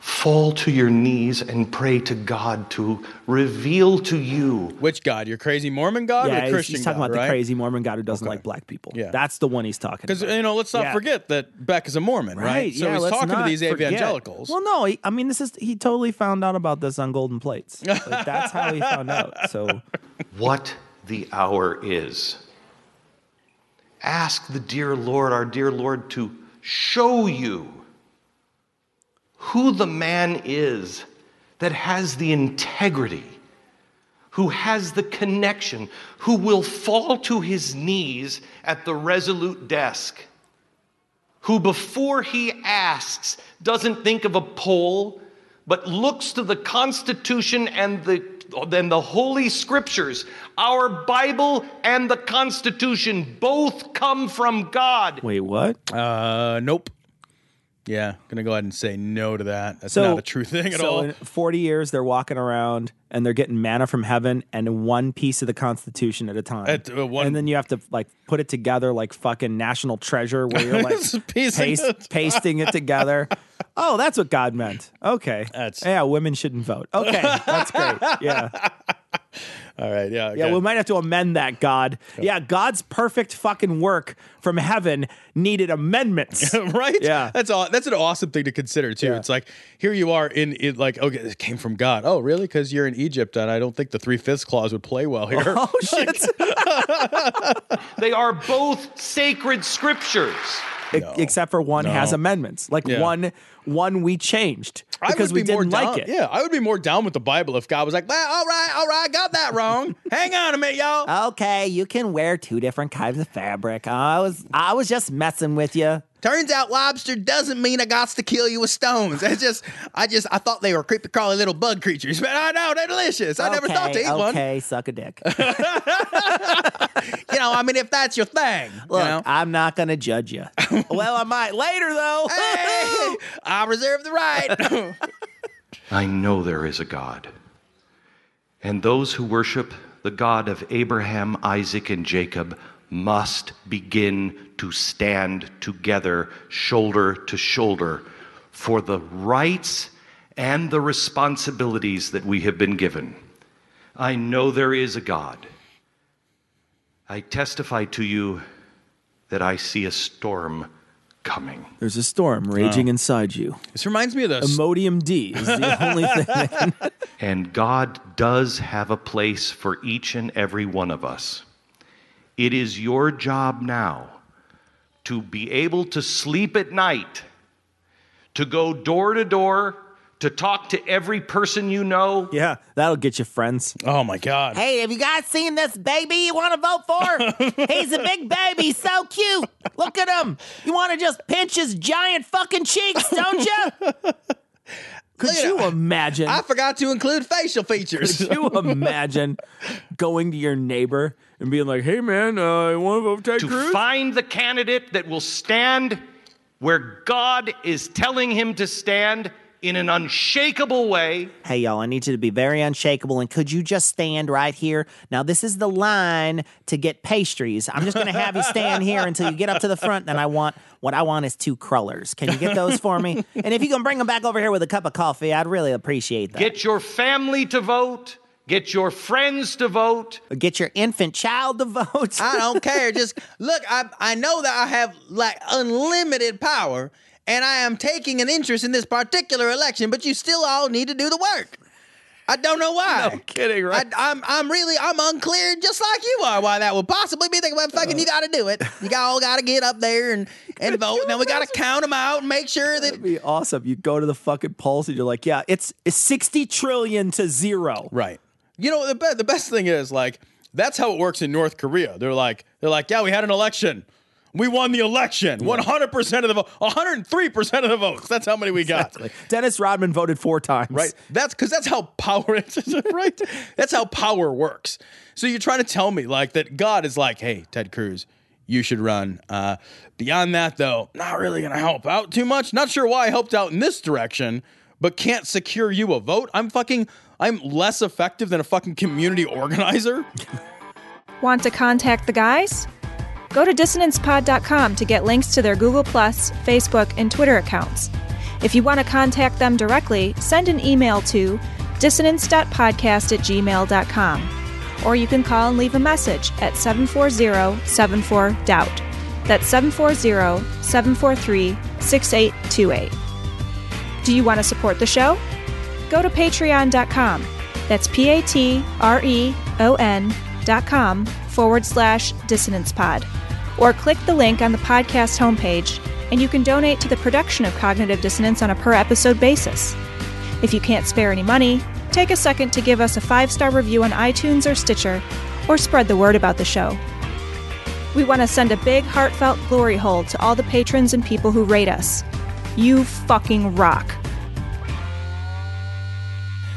fall to your knees and pray to God to reveal to you. Which God? Your crazy Mormon God yeah, or he's, Christian he's talking God? about right? the crazy Mormon God who doesn't like black people. Yeah. that's the one he's talking Because you know, let's not Yeah. forget that Beck is a Mormon, right? So yeah, he's talking to not these forget. evangelicals. Well, no, he, I mean, this is he totally found out about this on golden plates. [LAUGHS] Like, that's how he found out. So what the hour is. Ask the dear Lord, our dear Lord, to show you who the man is that has the integrity, who has the connection, who will fall to his knees at the resolute desk, who before he asks doesn't think of a poll, but looks to the Constitution and the then the Holy Scriptures, our Bible and the Constitution both come from God. wait, what? Uh, nope. Yeah, gonna go ahead and say no to that. That's so not a true thing at so all. in Forty years, they're walking around and they're getting manna from heaven and one piece of the Constitution at a time. At, uh, one- and then you have to like put it together like fucking national treasure, where you're [LAUGHS] like paste- it. [LAUGHS] pasting it together. Oh, that's what God meant. Okay, That's- yeah. Women shouldn't vote. Okay, that's great. Yeah. [LAUGHS] all right, yeah, Yeah, okay. we might have to amend that, God. Yeah, God's perfect fucking work from heaven needed amendments. [LAUGHS] right? Yeah. that's all. That's an awesome thing to consider too. Yeah. It's like here you are in it, like okay, it came from God. Oh, really? Because you're in Egypt, and I don't think the three fifths clause would play well here. [LAUGHS] Oh [LAUGHS] shit! They are both sacred scriptures. E- Except for one has amendments. Like Yeah. one, one we changed I because would we be more didn't down, like it. Yeah, I would be more down with the Bible if God was like, well, all right, all right, got that wrong. [LAUGHS] Hang on a minute, y'all. Okay, you can wear two different kinds of fabric. I was, I was just messing with you. Turns out lobster doesn't mean I got to kill you with stones. It's just, I just, I thought they were creepy crawly little bug creatures, but I know they're delicious. I never thought to eat one. Okay, suck a dick. [LAUGHS] You know, I mean, if that's your thing, Look, you know? I'm not gonna judge you. [LAUGHS] well, I might later though. [LAUGHS] Hey, I reserve the right. I know there is a God. And those who worship the God of Abraham, Isaac, and Jacob must begin to stand together, shoulder to shoulder, for the rights and the responsibilities that we have been given. I know there is a God. I testify to you that I see a storm coming. There's a storm ah. raging inside you. this reminds me of the Imodium D is the [LAUGHS] only thing. That [LAUGHS] can... And God does have a place for each and every one of us. It is your job now to be able to sleep at night, to go door to door, to talk to every person you know. Yeah, that'll get you friends. Oh my God. Hey, have you guys seen this baby you want to vote for? [LAUGHS] He's a big baby, so cute. Look at him. You want to just pinch his giant fucking cheeks, don't [LAUGHS] you? Could you imagine? I forgot to include facial features. Could you imagine going to your neighbor and being like, "Hey, man, uh, you want to vote for Ted To Cruz?" find the candidate that will stand where God is telling him to stand in an unshakable way. Hey, y'all, I need you to be very unshakable. And could you just stand right here? Now, this is the line to get pastries. I'm just going to have you stand here until you get up to the front. And I want, what I want is two crullers. Can you get those for me? And if you can bring them back over here with a cup of coffee, I'd really appreciate that. Get your family to vote. Get your friends to vote. Get your infant child to vote. I don't [LAUGHS] care. Just look, I I know that I have like unlimited power and I am taking an interest in this particular election, but you still all need to do the work. I don't know why. No kidding, right? I, I'm I'm really I'm unclear, just like you are, why that would possibly be thinking about fucking. You got to do it. You all got to get up there and and vote. Then we got to count them out and make sure that That'd be awesome. You go to the fucking polls and you're like, yeah, it's, it's 60 trillion to zero. Right. You know the be- the best thing is like that's how it works in North Korea. They're like they're like yeah we had an election. We won the election. 100% of the vote. 103% of the votes. That's how many we got. Exactly. Dennis Rodman voted four times. Right. That's because that's how power [LAUGHS] right. That's how power works. So you're trying to tell me like that God is like, hey, Ted Cruz, you should run. Uh, beyond that, though, not really gonna help out too much. Not sure why I helped out in this direction, but can't secure you a vote. I'm fucking I'm less effective than a fucking community organizer. [LAUGHS] Want to contact the guys? Go to dissonancepod.com to get links to their Google, Facebook, and Twitter accounts. If you want to contact them directly, send an email to dissonance.podcast at gmail.com. Or you can call and leave a message at 740 74 Doubt. That's 740 743 6828. Do you want to support the show? Go to patreon.com. That's P A T R E O N dot com forward slash dissonance pod. Or click the link on the podcast homepage and you can donate to the production of Cognitive Dissonance on a per episode basis. If you can't spare any money, take a second to give us a five star review on iTunes or Stitcher, or spread the word about the show. We want to send a big, heartfelt glory hole to all the patrons and people who rate us. You fucking rock.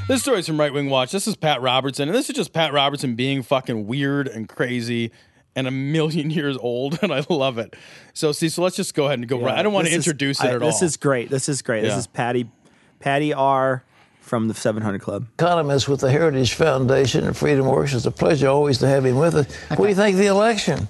This story is from Right Wing Watch. This is Pat Robertson, and this is just Pat Robertson being fucking weird and crazy and a million [LAUGHS] years old, and I love it. So, see, so let's just go ahead and go right. I don't want to This is- introduce I- it at all. This is great. This is great. Yeah. This is Patty, Patty R. from the 700 Club. economist with the Heritage Foundation and Freedom Works. It's a pleasure always to have him with us. What do you think of the election?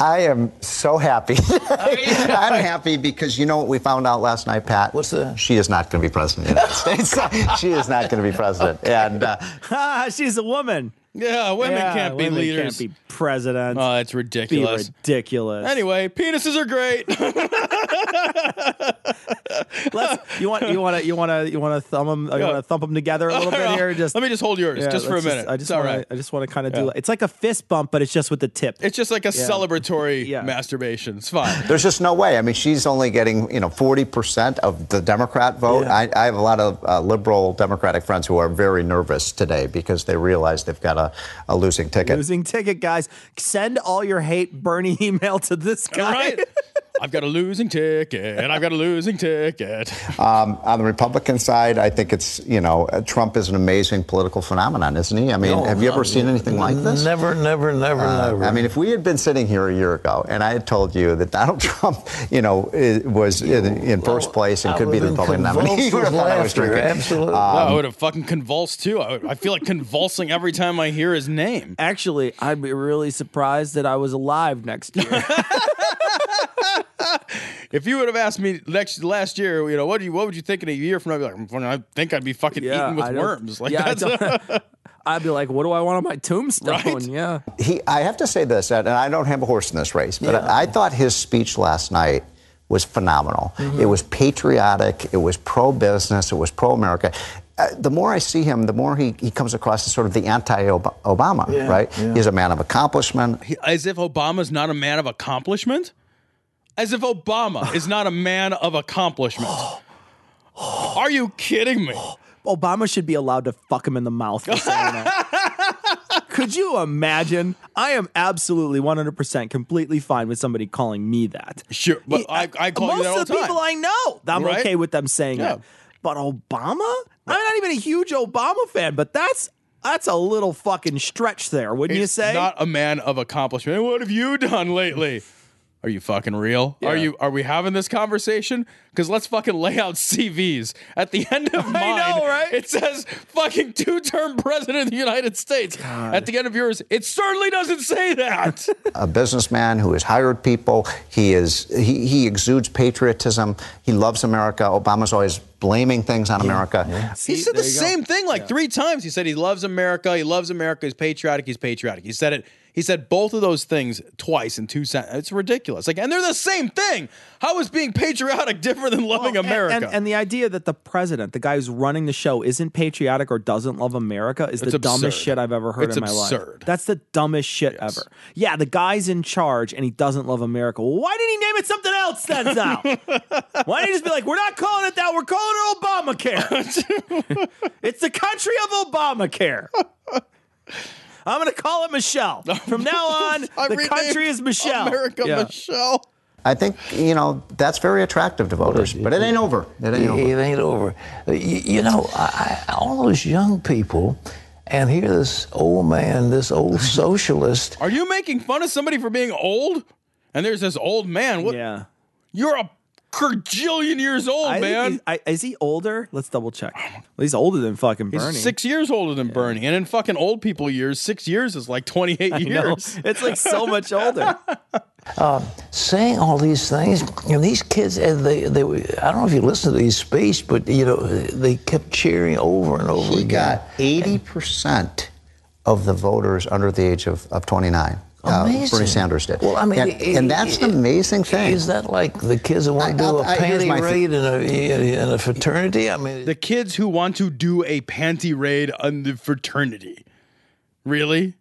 I am so happy. [LAUGHS] I'm happy because you know what we found out last night, Pat? What's that? She is not going to be president of the United [LAUGHS] States. [LAUGHS] she is not going to be president. And uh! She's a woman. Yeah, women Yeah, can't be women leaders. Can't be president. Oh, that's Be ridiculous. ridiculous. Anyway, penises are great. [LAUGHS] Let's. You want. You want to. You want to. You want to thumb them. You want to thump them together a little bit here. Just Let me just hold yours, just for a let's minute. I just It's want right. to. I just want to kind of Yeah. do. It's like a fist bump, but it's just with the tip. It's just like a Yeah. celebratory [LAUGHS] masturbation. It's fine. [LAUGHS] there's just no way. I mean, she's only getting, you know, 40% of the Democrat vote. I, I have a lot of uh, liberal Democratic friends who are very nervous today because they realize they've got a, a losing ticket. Losing ticket, guys. Send all your hate Bernie [LAUGHS] email to this guy. Right? I've got a losing ticket, and I've got a losing ticket. [LAUGHS] Um, on the Republican side, I think it's, you know, uh, Trump is an amazing political phenomenon, isn't he? I mean, No, have you ever seen anything like this? Never, never, never, Uh, never. I mean, if we had been sitting here a year ago and I had told you that Donald [LAUGHS] Trump, you know, i- was in, in first place and I could be the would've Republican nominee, [LAUGHS] you would have thought I was drinking. laughter, absolutely. No, I Um, would have fucking convulsed too. I, would, I feel like convulsing every time I hear his name. Actually, I'd be really surprised that I was alive next year. [LAUGHS] If you would have asked me next last year, you know, what do you what would you think in a year from now? I'd be like, I think I'd be fucking eaten with I worms. Like yeah, I that's don't- [LAUGHS] I'd be like, what do I want on my tombstone? Yeah. he, I have to say this, and I don't have a horse in this race, but I, I thought his speech last night was phenomenal. Mm-hmm. It was patriotic, it was pro business, it was pro America. Uh, the more I see him, the more he, he comes across as sort of the anti Obama, Yeah, right? yeah. He's a man of accomplishment. He- as if Obama's not a man of accomplishment. As if Obama is not a man of accomplishment. [GASPS] Are you kidding me? Obama should be allowed to fuck him in the mouth for saying that. [LAUGHS] Could you imagine? I am absolutely 100% completely fine with somebody calling me that. Sure, but I, I call Most you that all of the time. people I know, I'm Right? okay with them saying Yeah. that. But Obama? I'm not even a huge Obama fan, but that's that's a little fucking stretch there, wouldn't you say? Not a man of accomplishment. What have you done lately? Are you fucking real? Are you? Are we having this conversation? Because let's fucking lay out CVs. At the end of [LAUGHS] mine, know, right? it says fucking two-term president of the United States. At the end of yours, it certainly doesn't say that. [LAUGHS] a businessman who has hired people. He is he, he exudes patriotism. He loves America. Obama's always blaming things on America. he said the same thing like three times. He said he loves America. He loves America. He's patriotic. He's patriotic. He said it. He said both of those things twice in two sentences. It's ridiculous. Like, and they're the same thing. How is being patriotic different than loving Well, America? And, and the idea that the president, the guy who's running the show, isn't patriotic or doesn't love America is It's the dumbest shit I've ever heard It's in my life. absurd. That's the dumbest shit ever. Yeah, the guy's in charge and he doesn't love America. Well, why didn't he name it something else then, Sal? [LAUGHS] why didn't he just be like, we're not calling it that, we're calling it Obamacare? [LAUGHS] it's the country of Obamacare. I'm going to call it Michelle. From now [LAUGHS] on, the renamed country is Michelle. America Yeah. Michelle. I think you know that's very attractive to voters, but it ain't over. It ain't over. it ain't over. You, you know, I, I, all those young people, and here this old man, this old [LAUGHS] socialist. Are you making fun of somebody for being old? And there's this old man. What? Yeah. You're a kerjillion years old, I man. I, is he older? Let's double check. Well, he's older than fucking Bernie. He's six years older than Bernie. And in fucking old people years, six years is like 28 [LAUGHS] I know. years. It's like so much [LAUGHS] older. uh, saying all these things. And these kids, and they, they, were- I don't know if you listened to these speech, but you know, they kept cheering over and over He again. got 80% of the voters under the age of, of 29. Uh, Amazing. Bernie Sanders did. Well, I mean, and, it- and that's an amazing thing. Is that like the kids who want to do I'll- a I- panty my raid thi- in a, in a fraternity? I mean, The kids who want to do a panty raid on the fraternity. Really?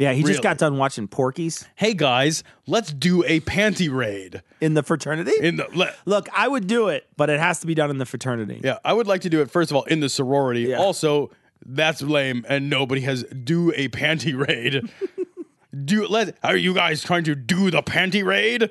Yeah, he just got done watching Porky's Hey guys, let's do a panty raid. in the fraternity. In the le- Look, I would do it, but it has to be done in the fraternity. Yeah, I would like to do it first of all in the sorority. Yeah. Also, that's lame and nobody has do a panty raid. [LAUGHS] do let are you guys trying to do the panty raid?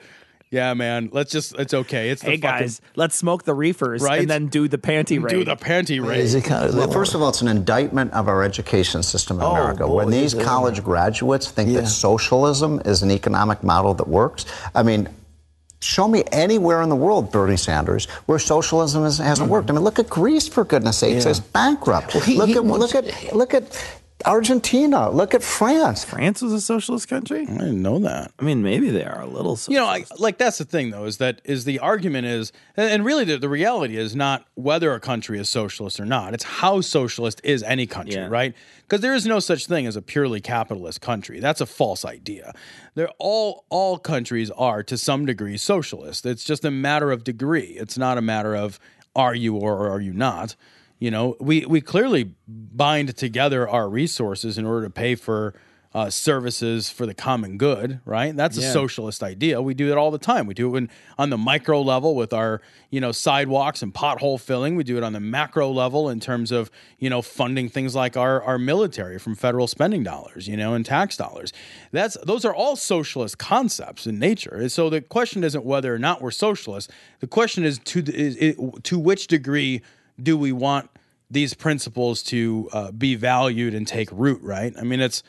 Yeah, man. Let's just it's okay. It's the Hey fucking guys, let's smoke the reefers Right? and then do the panty raid. do the panty raid. is it kind of Well, first of all, it's an indictment of our education system in Oh, America. boy, when these is it. college graduates think Yeah. that socialism is an economic model that works, I mean, show me anywhere in the world, Bernie Sanders, where socialism is, hasn't worked. I mean, look at Greece, for goodness sakes, Yeah. it's bankrupt. Well, he- look he at wants- look at look at Argentina. Look at France. France was a socialist country. I didn't know that. I mean, maybe they are a little. You know, I, like that's the thing though, is that is the argument is, and, and really the, the reality is not whether a country is socialist or not. It's how socialist is any country, Yeah. right? Because there is no such thing as a purely capitalist country. That's a false idea. They're all all countries are to some degree socialist. It's just a matter of degree. It's not a matter of are you or are you not. You know, we we clearly bind together our resources in order to pay for uh, services for the common good, right? That's a socialist idea. We do it all the time. We do it when, on the micro level with our, you know, sidewalks and pothole filling. We do it on the macro level in terms of, you know, funding things like our our military from federal spending dollars, you know, and tax dollars. That's those are all socialist concepts in nature. And so the question isn't whether or not we're socialist. The question is to the- is, is, to which degree do we want these principles to uh, be valued and take root, right? I mean, it's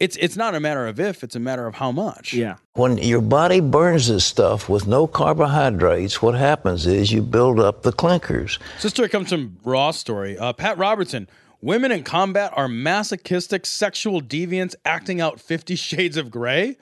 it's it's not a matter of if, it's a matter of how much. Yeah. when your body burns this stuff with no carbohydrates, what happens is you build up the clinkers. This story comes from Raw Story. Uh, Pat Robertson. Women in combat are masochistic sexual deviants acting out Fifty [LAUGHS] Shades of Grey.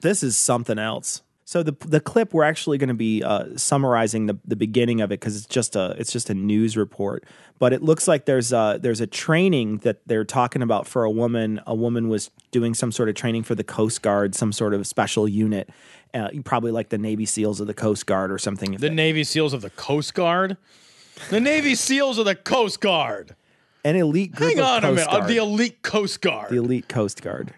this is something else. So the the clip we're actually going to be uh, summarizing the, the beginning of it because it's just a it's just a news report. But it looks like there's a there's a training that they're talking about for a woman. A woman was doing some sort of training for the Coast Guard, some sort of special unit, uh, probably like the Navy SEALs of the Coast Guard or something. The Navy SEALs of the Coast Guard. The Navy SEALs of the Coast Guard. An elite group Hang of on a minute. Uh, the elite Coast Guard. the elite Coast Guard.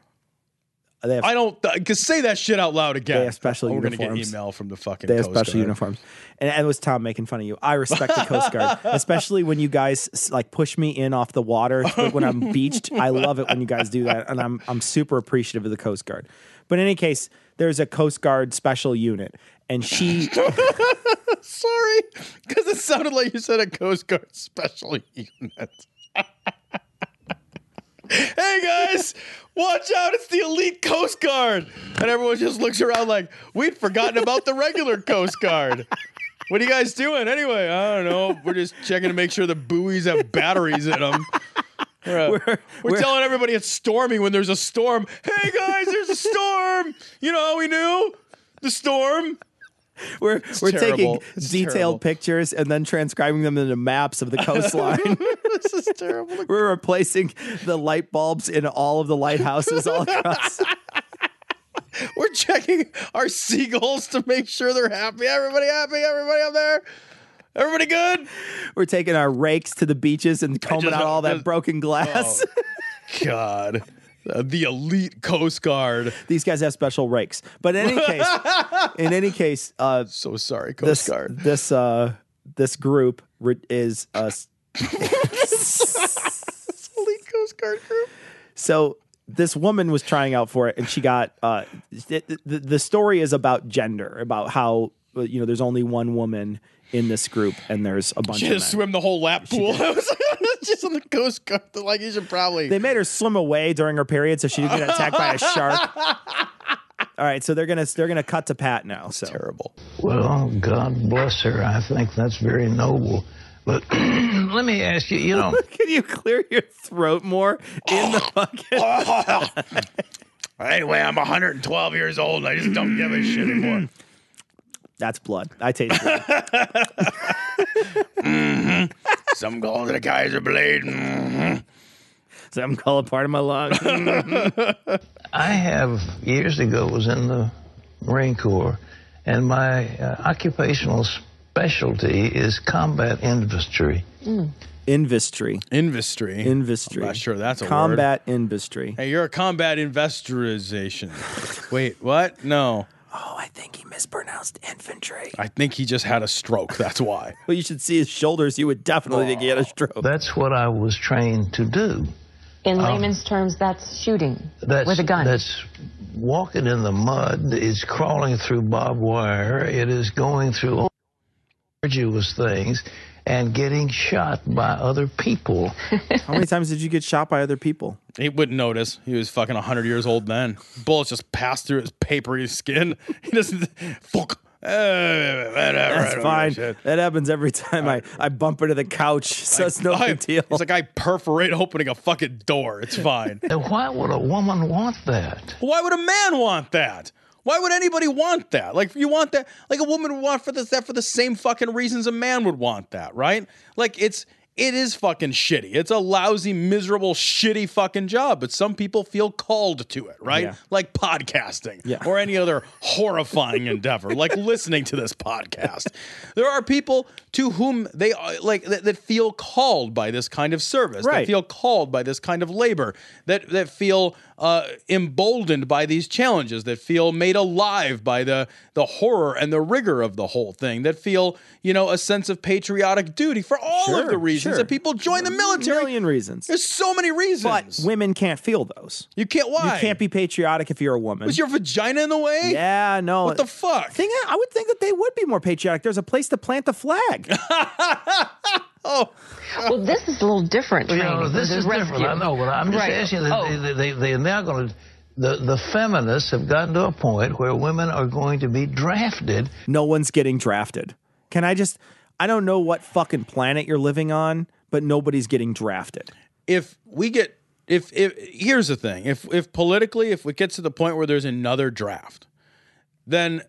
They have, I don't uh, cause say that shit out loud again. They have special Oh, We're gonna uniforms. get email from the fucking. they have Coast special Guard. uniforms, and, and it was Tom making fun of you. I respect the Coast Guard, [LAUGHS] especially when you guys like push me in off the water when I'm [LAUGHS] beached. I love it when you guys do that, and I'm I'm super appreciative of the Coast Guard. But in any case, there's a Coast Guard special unit, and she [LAUGHS] Sorry, because it sounded like you said a Coast Guard special unit. Hey guys, watch out! It's the elite Coast Guard, and everyone just looks around like we'd forgotten about the regular Coast Guard. What are you guys doing anyway? I don't know. We're just checking to make sure the buoys have batteries in them. We're, uh, we're, we're- telling everybody it's stormy when there's a storm. Hey guys, there's a storm. You know how we knew the storm. [LAUGHS] we're we're terrible. taking It's detailed terrible. pictures and then transcribing them into maps of the [LAUGHS] coastline. [LAUGHS] this is terrible. we're replacing the light bulbs in all of the lighthouses all across. We're checking our seagulls to make sure they're happy. Everybody happy? Everybody up there? Everybody good? We're taking our rakes to the beaches and combing just- out all that broken glass. Oh, God. Uh, the elite Coast Guard. These guys have special rakes. But in any case, [LAUGHS] in any case, uh, So sorry, Coast this Guard. this uh, this group re- is s- [LAUGHS] elite Coast Guard group. so this woman was trying out for it, and she got uh, it, the the story is about gender, about how uh, you know there's only one woman in this group, and there's a bunch She of just men. swim the whole lap pool. I was [LAUGHS] just on the Coast Guard. Like you should probably. They made her swim away during her period, so she didn't get attacked by a shark. [LAUGHS] All right, so they're gonna they're gonna cut to Pat now. So terrible. Well, God bless her. I think that's very noble. But [CLEARS THROAT] let me ask you, you [LAUGHS] know, Can you clear your throat more in the oh. bucket? Anyway, I'm 112 years old and I just don't give a shit anymore. That's blood. I taste blood. [LAUGHS] Mhm. Some call it a Kaiser blade. Mhm. Some call it part of my lung. [LAUGHS] I have years ago was in the Marine Corps, and my uh, occupational specialty is combat industry. Investry. Investry. Investry. I'm not sure that's a combat industry. Hey, you're a combat investorization. [LAUGHS] Wait, what? No. Oh, I think he mispronounced infantry. I think he just had a stroke. That's why. [LAUGHS] Well, you should see his shoulders. You would definitely think he had a stroke. That's what I was trained to do. In Um, layman's terms, that's shooting That's, with a gun. That's walking in the mud. It's crawling through barbed wire. It is going through all arduous things and getting shot by other people. How many times did you get shot by other people? He wouldn't notice. He was fucking 100 years old then. Bullets just passed through his papery skin. [LAUGHS] He doesn't. Fuck. Eh, whatever, I That's fine. give a shit. That happens every time I, I bump into the couch, [LAUGHS] so it's no I- big deal. It's like I perforate opening a fucking door. It's fine. [LAUGHS] And why would a woman want that? Why would a man want that? Why would anybody want that? Like you want that? Like a woman would want for this that for the same fucking reasons a man would want that, right? Like it's it is fucking shitty. It's a lousy, miserable, shitty fucking job, but some people feel called to it, right? Yeah. Like podcasting Yeah. or any other horrifying [LAUGHS] endeavor, like listening to this podcast. There are people to whom they are like that, that feel called by this kind of service, that Right. feel called by this kind of labor, that that feel uh, emboldened by these challenges, that feel made alive by the the horror and the rigor of the whole thing, that feel you know a sense of patriotic duty for all of the reasons sure. that people join the military. A million reasons. There's so many reasons. But women can't feel those. you can't. Why? You can't be patriotic if you're a woman. Was your vagina in the way? yeah, no. What the fuck? Thing I would think that they would be more patriotic. There's a place to plant the flag. [LAUGHS] oh. well, this is a little different. You training know, this than is the different. rescue. I know, but I'm just Right. asking. That Oh. they, they, they, are now going to. The, the feminists have gotten to a point where women are going to be drafted. no one's getting drafted. Can I just? I don't know what fucking planet you're living on, but nobody's getting drafted. if we get if if here's the thing if if politically if it gets to the point where there's another draft then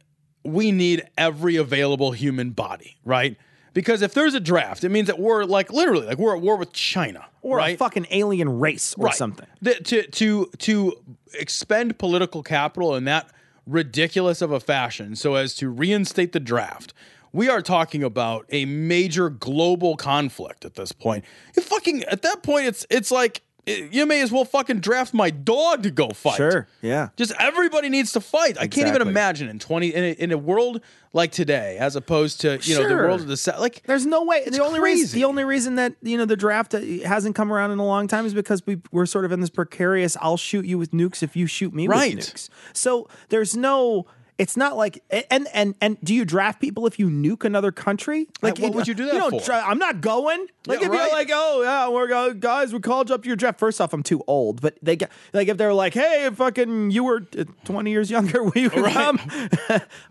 we need every available human body right because if there's a draft it means that we're like literally like we're at war with china Or right a fucking alien race or Right. something. The- to to to expend political capital in that ridiculous of a fashion so as to reinstate the draft. We are talking about a major global conflict at this point. You fucking at that point it's it's like you may as well fucking draft my dog to go fight. Sure. Yeah. Just everybody needs to fight. I can't even imagine in 20 in a, in a world like today as opposed to, you know, the world of the South. Like There's no way. The only reason the only reason that you know the draft uh, hasn't come around in a long time is because we we're sort of in this precarious. I'll shoot you with nukes if you shoot me Right. with nukes. So there's no. It's not like and and and do you draft people if you nuke another country? Like what would you do that don't for? dra- I'm not going. Like Yeah, if right. you're like, oh yeah, we're guys, we called you up to your draft. First off, I'm too old, but they get like if they're like, hey, fucking, you were uh, 20 years younger, will you come?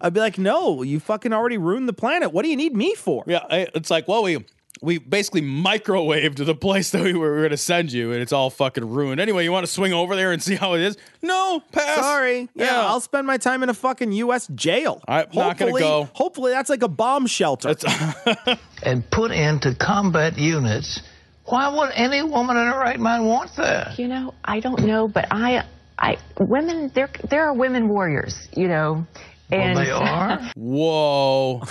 I'd be like, no, you fucking already ruined the planet. What do you need me for? Yeah, it's like, well, we we basically microwaved the place that we were, going to send you, and it's all fucking ruined. Anyway, you want to swing over there and see how it is? No, pass. Sorry. Yeah, Yeah. I'll spend my time in a fucking U.S. jail. I'm not gonna Hopefully- go. Hopefully, that's like a bomb shelter. [LAUGHS] and put into combat units. Why would any woman in her right mind want that? You know, I don't know, but I, I, women, there, there are women warriors. You know, and they are? [LAUGHS] Whoa.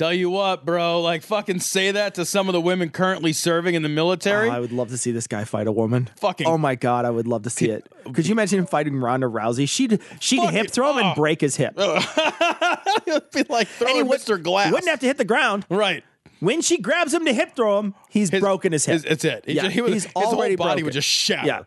Tell you what, bro, like fucking say that to some of the women currently serving in the military. Oh, I would love to see this guy fight a woman. Fucking- Oh my god, I would love to see it. [LAUGHS] Could you imagine him fighting Ronda Rousey? She'd she'd hip throw him and oh. break his hip. [LAUGHS] It'd be like throwing he would- Mr. Glass. He wouldn't have to hit the ground. Right. When she grabs him to hip throw him, he's broken his hip. It's it. He Yeah, just- he he's his already whole body broken. would just shatter. Yeah.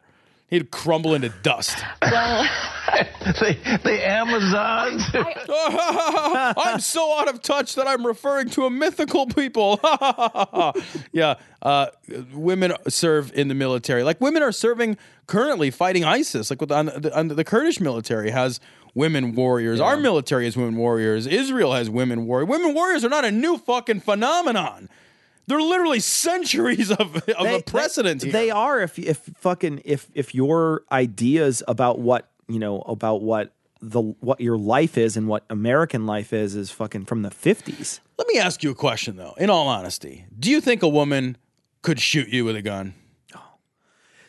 He'd crumble into dust. well, [LAUGHS] the, the Amazons. [LAUGHS] I'm so out of touch that I'm referring to a mythical people. [LAUGHS] yeah, uh, women serve in the military. Like women are serving currently fighting ISIS. Like with on the, on the Kurdish military has women warriors. Our military has women warriors. Israel has women warriors. Women warriors are not a new fucking phenomenon. They're literally centuries of, of a precedent They, they are if if fucking if if your ideas about what you know, about what the what your life is and what American life is is fucking from the fifties. Let me ask you a question though. In all honesty, do you think a woman could shoot you with a gun?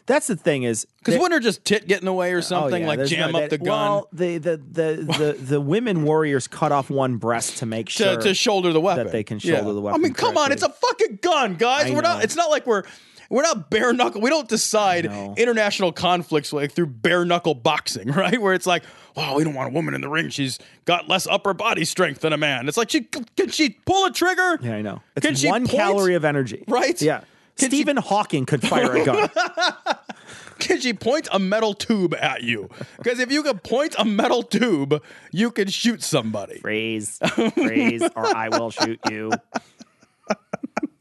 That's the thing is Because wouldn't her just tit get in the way or oh, something? Oh, yeah, like jam no- up the gun Well, the the the the, the women warriors cut off one breast to make sure to shoulder the weapon. that they can Yeah. shoulder the weapon. I mean, come on, it's a fucking gun, guys. I we're not. It's not like we're we're not bare knuckle. We don't decide international conflicts like through bare knuckle boxing, [LAUGHS] right? Where it's like, oh, we don't want a woman in the ring. She's got less upper body strength than a man. It's like she can she pull a trigger? Yeah, I know. It's Can one calorie of energy. Right? Yeah. Stephen Hawking could fire a gun. [LAUGHS] Can she point a metal tube at you? Because if you could point a metal tube, you could shoot somebody. Freeze, freeze, or I will shoot you.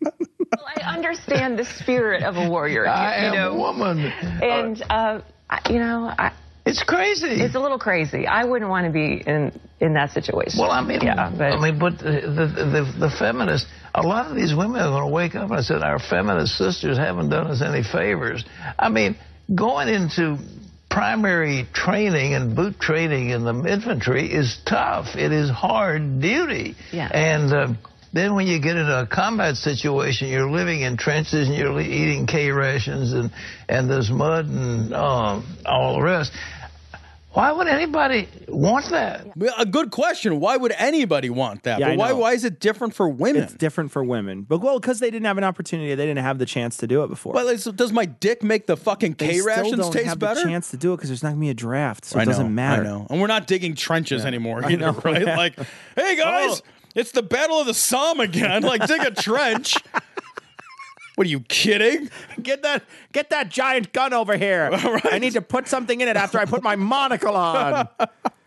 Well, I understand the spirit of a warrior. I you am know, a woman. and uh, I- you know, I, it's crazy. It's a little crazy. I wouldn't want to be in in that situation. Well, I mean, yeah, but I mean, but the, the the the feminists, a lot of these women are going to wake up and say our feminist sisters haven't done us any favors. I mean, going into primary training and boot training in the infantry is tough. It is hard duty. Yeah. And uh, then when you get into a combat situation, you're living in trenches and you're eating K rations and and there's mud and um, all the rest. Why would anybody want that? A good question. Why would anybody want that? Yeah, but I why know. why is it different for women? It's different for women, but well, because they didn't have an opportunity, they didn't have the chance to do it before. Well, it's- does my dick make the fucking they K still rations don't taste have better? the chance to do it because there's not gonna be a draft, so it I know, doesn't matter. I know. And we're not digging trenches Yeah. anymore I either, know, right? yeah. Like, hey guys, Oh. it's the Battle of the Somme again. Like, dig a [LAUGHS] trench. What are you kidding? [LAUGHS] Get that get that giant gun over here. [LAUGHS] I need to put something in it after I put my [LAUGHS] monocle on.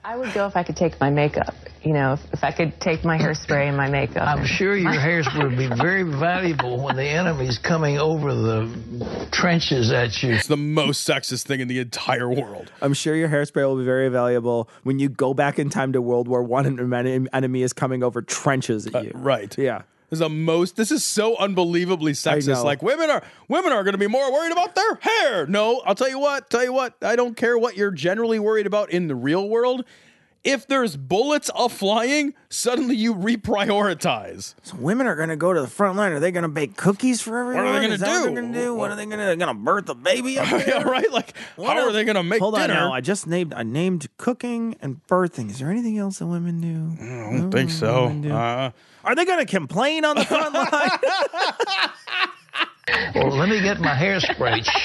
I would go if I could take my makeup. You know, if, if I could take my hairspray and my makeup. I'm sure your hairspray would be very valuable when the enemy's coming over the trenches at you. It's the most sexist thing in the entire world. I'm sure your hairspray will be very valuable when you go back in time to World War One and an enemy is coming over trenches at uh, you. Right. Yeah. Is the most. This is so unbelievably sexist. Like women are women are going to be more worried about their hair. No, I'll tell you what. Tell you what. I don't care what you're generally worried about in the real world. If there's bullets a flying, suddenly you reprioritize. So women are going to go to the front line. Are they going to bake cookies for everyone? What are they going to do? What they're going to do? What are they going to? Going to birth a baby? Up [LAUGHS] yeah, right. Like, What how are else? they going to make Hold dinner? on now. I just named I named cooking and birthing. Is there anything else that women do? I don't think so. Are they going to complain on the front line? [LAUGHS] Well, let me get my hairspray. [LAUGHS]